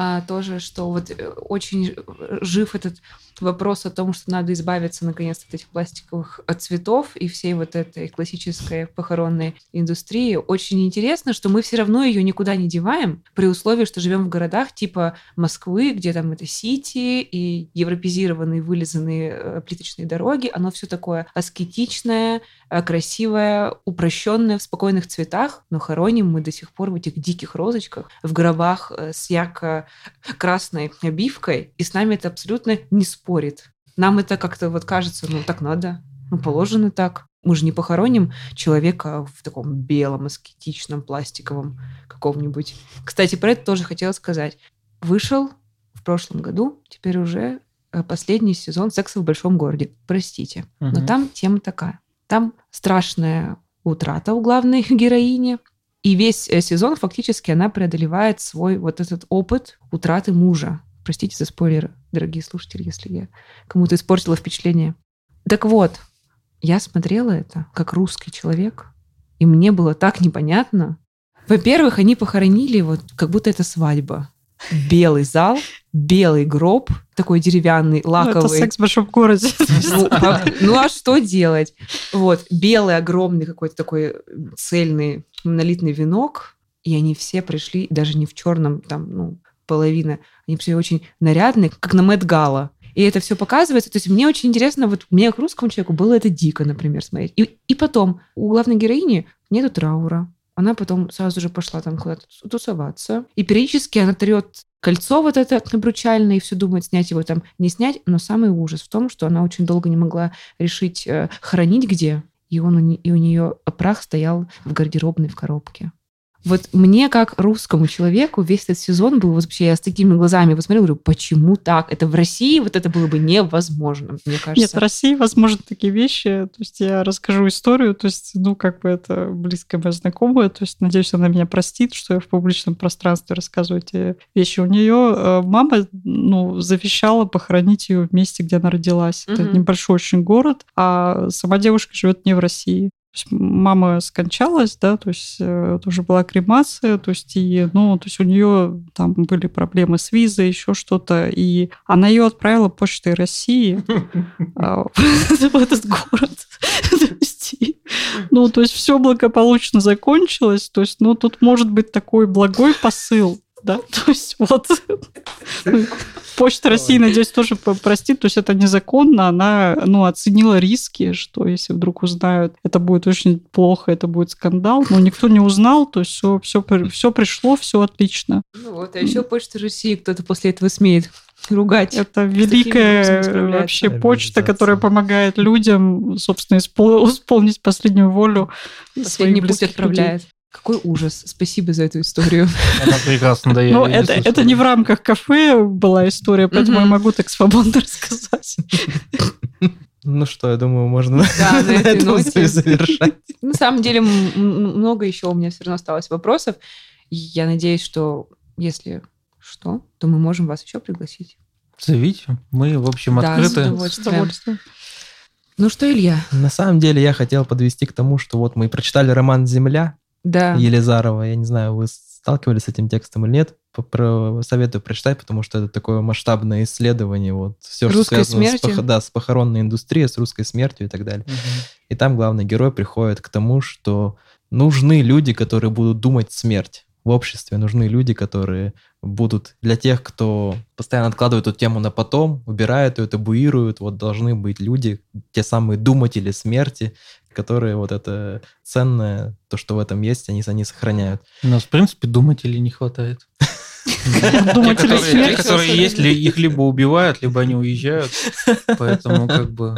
а, тоже, что вот э, очень жив этот вопрос о том, что надо избавиться наконец от этих пластиковых э, цветов и всей вот этой классической похоронной индустрии. Очень интересно, что мы все равно ее никуда не деваем, при условии, что живем в городах типа Москвы, где там это сити и европезированные вылизанные э, плиточные дороги. Оно все такое аскетичное, красивое, упрощенное в спокойных цветах, но хороним мы до сих пор в этих диких розочках, в гробах с ярко красной обивкой, и с нами это абсолютно не спорит. Нам это как-то вот кажется, ну так надо, ну положено так. Мы же не похороним человека в таком белом, аскетичном, пластиковом каком-нибудь. Кстати, про это тоже хотела сказать. Вышел в прошлом году, теперь уже э, последний сезон «Секса в большом городе». Простите, угу. но там тема такая. Там страшная утрата у главной [LAUGHS] героини, и весь э, сезон фактически она преодолевает свой вот этот опыт утраты мужа. Простите за спойлеры, дорогие слушатели, если я кому-то испортила впечатление. Так вот, я смотрела это как русский человек, и мне было так непонятно. Во-первых, они похоронили вот как будто это свадьба. Белый зал, белый гроб, такой деревянный, лаковый. Ну, это секс в большом городе. Ну а, ну, а что делать? Вот, белый огромный какой-то такой цельный монолитный венок, и они все пришли, даже не в черном, там, ну, половина, они все очень нарядные, как на Мэтт Гала. И это все показывается. То есть мне очень интересно, вот мне, как русскому человеку, было это дико, например, смотреть. И, и потом, у главной героини нету траура. Она потом сразу же пошла там куда-то тусоваться. И периодически она трет кольцо вот это обручальное и все думает, снять его там, не снять. Но самый ужас в том, что она очень долго не могла решить, э, хранить где. И, он, и у нее прах стоял в гардеробной в коробке. Вот мне, как русскому человеку, весь этот сезон был вообще, я с такими глазами посмотрела, говорю, почему так? Это в России вот это было бы невозможно, мне кажется. Нет, в России возможны такие вещи. То есть я расскажу историю, то есть, ну, как бы это близкая моя знакомая, то есть, надеюсь, она меня простит, что я в публичном пространстве рассказываю эти вещи. У нее э, мама, ну, завещала похоронить ее в месте, где она родилась. Это угу. небольшой очень город, а сама девушка живет не в России мама скончалась, да, то есть э, тоже была кремация, то есть и, ну, то есть у нее там были проблемы с визой, еще что-то, и она ее отправила почтой России [LAUGHS] а, [LAUGHS] в этот город. [LAUGHS] Ну, то есть все благополучно закончилось, то есть, ну, тут может быть такой благой посыл, да, [LAUGHS] то есть вот Почта России, надеюсь, тоже простит, то есть это незаконно, она, ну, оценила риски, что если вдруг узнают, это будет очень плохо, это будет скандал, но никто не узнал, то есть все, все, все пришло, все отлично. Ну вот, а еще Почта России кто-то после этого смеет ругать. Это великая вообще почта, которая помогает людям, собственно, исполнить последнюю волю. Последний путь отправляет. Людей. Какой ужас. Спасибо за эту историю. Она прекрасно дает. Но это, это не в рамках кафе была история, поэтому я могу так свободно [LAUGHS] рассказать. Ну что, я думаю, можно да, на, этой ноте завершать. На самом деле, много еще у меня все равно осталось вопросов. Я надеюсь, что если что, то мы можем вас еще пригласить. Зовите. Мы, в общем, да, открыты. С удовольствием. Ну что, Илья? На самом деле я хотел подвести к тому, что вот мы прочитали роман «Земля», да. Елизарова. Я не знаю, вы сталкивались с этим текстом или нет. Про, советую прочитать, потому что это такое масштабное исследование. Вот все, русской что связано смерти? с, да, с похоронной индустрией, с русской смертью и так далее. Угу. И там главный герой приходит к тому, что нужны люди, которые будут думать смерть в обществе нужны люди, которые будут для тех, кто постоянно откладывает эту тему на потом, убирают ее, табуируют, вот должны быть люди, те самые думатели смерти, которые вот это ценное, то, что в этом есть, они, они сохраняют. У нас, в принципе, думателей не хватает. [LAUGHS] Те, которые есть, их либо убивают, либо они уезжают. Поэтому как бы...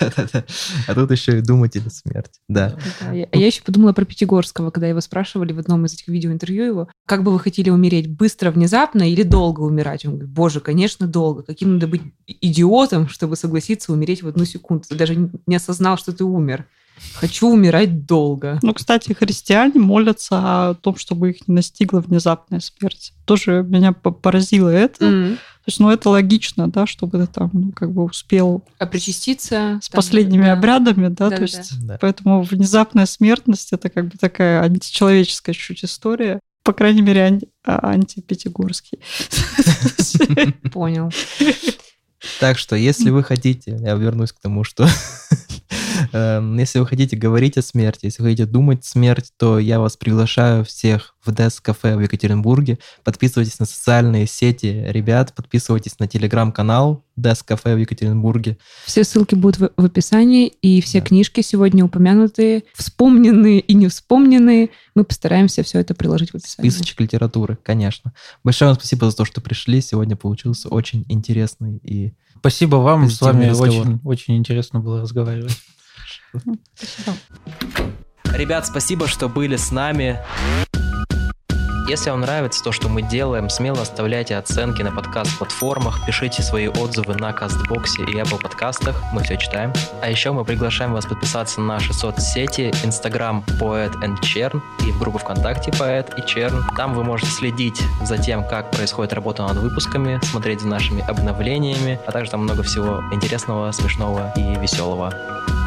А тут еще и думатели смерть. Да. Я еще подумала про Пятигорского, когда его спрашивали в одном из этих видеоинтервью его, как бы вы хотели умереть, быстро, внезапно или долго умирать? Он говорит, боже, конечно, долго. Каким надо быть идиотом, чтобы согласиться умереть в одну секунду? Ты даже не осознал, что ты умер. Хочу умирать долго. Ну, кстати, христиане молятся о том, чтобы их не настигла внезапная смерть. Тоже меня поразило это. Mm-hmm. То есть, ну, это логично, да, чтобы ты там, ну, как бы успел... А причаститься... С там, последними да. обрядами, да, да то да, есть... Да. Поэтому внезапная смертность – это как бы такая античеловеческая чуть история. По крайней мере, анти- а, антипятигорский. Понял. [LAUGHS] Так что, если вы хотите, я вернусь к тому, что [LAUGHS] если вы хотите говорить о смерти, если вы хотите думать смерть, то я вас приглашаю всех в Desk кафе в Екатеринбурге. Подписывайтесь на социальные сети ребят, подписывайтесь на телеграм-канал Desk кафе в Екатеринбурге. Все ссылки будут в, в описании, и все да. книжки сегодня упомянутые, вспомненные и не вспомненные, мы постараемся все это приложить в описании. Списочек литературы, конечно. Большое вам спасибо за то, что пришли. Сегодня получился очень интересный и Спасибо вам, с вами очень, очень интересно было разговаривать. Ребят, спасибо, что были с нами. Если вам нравится то, что мы делаем, смело оставляйте оценки на подкаст-платформах, пишите свои отзывы на Кастбоксе и Apple подкастах, мы все читаем. А еще мы приглашаем вас подписаться на наши соцсети, Instagram Poet and Chern и в группу ВКонтакте Poet и Chern. Там вы можете следить за тем, как происходит работа над выпусками, смотреть за нашими обновлениями, а также там много всего интересного, смешного и веселого.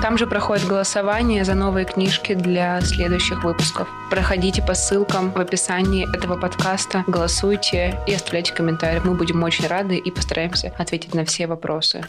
Там же проходит голосование за новые книжки для следующих выпусков. Проходите по ссылкам в описании этого подкаста, голосуйте и оставляйте комментарии. Мы будем очень рады и постараемся ответить на все вопросы.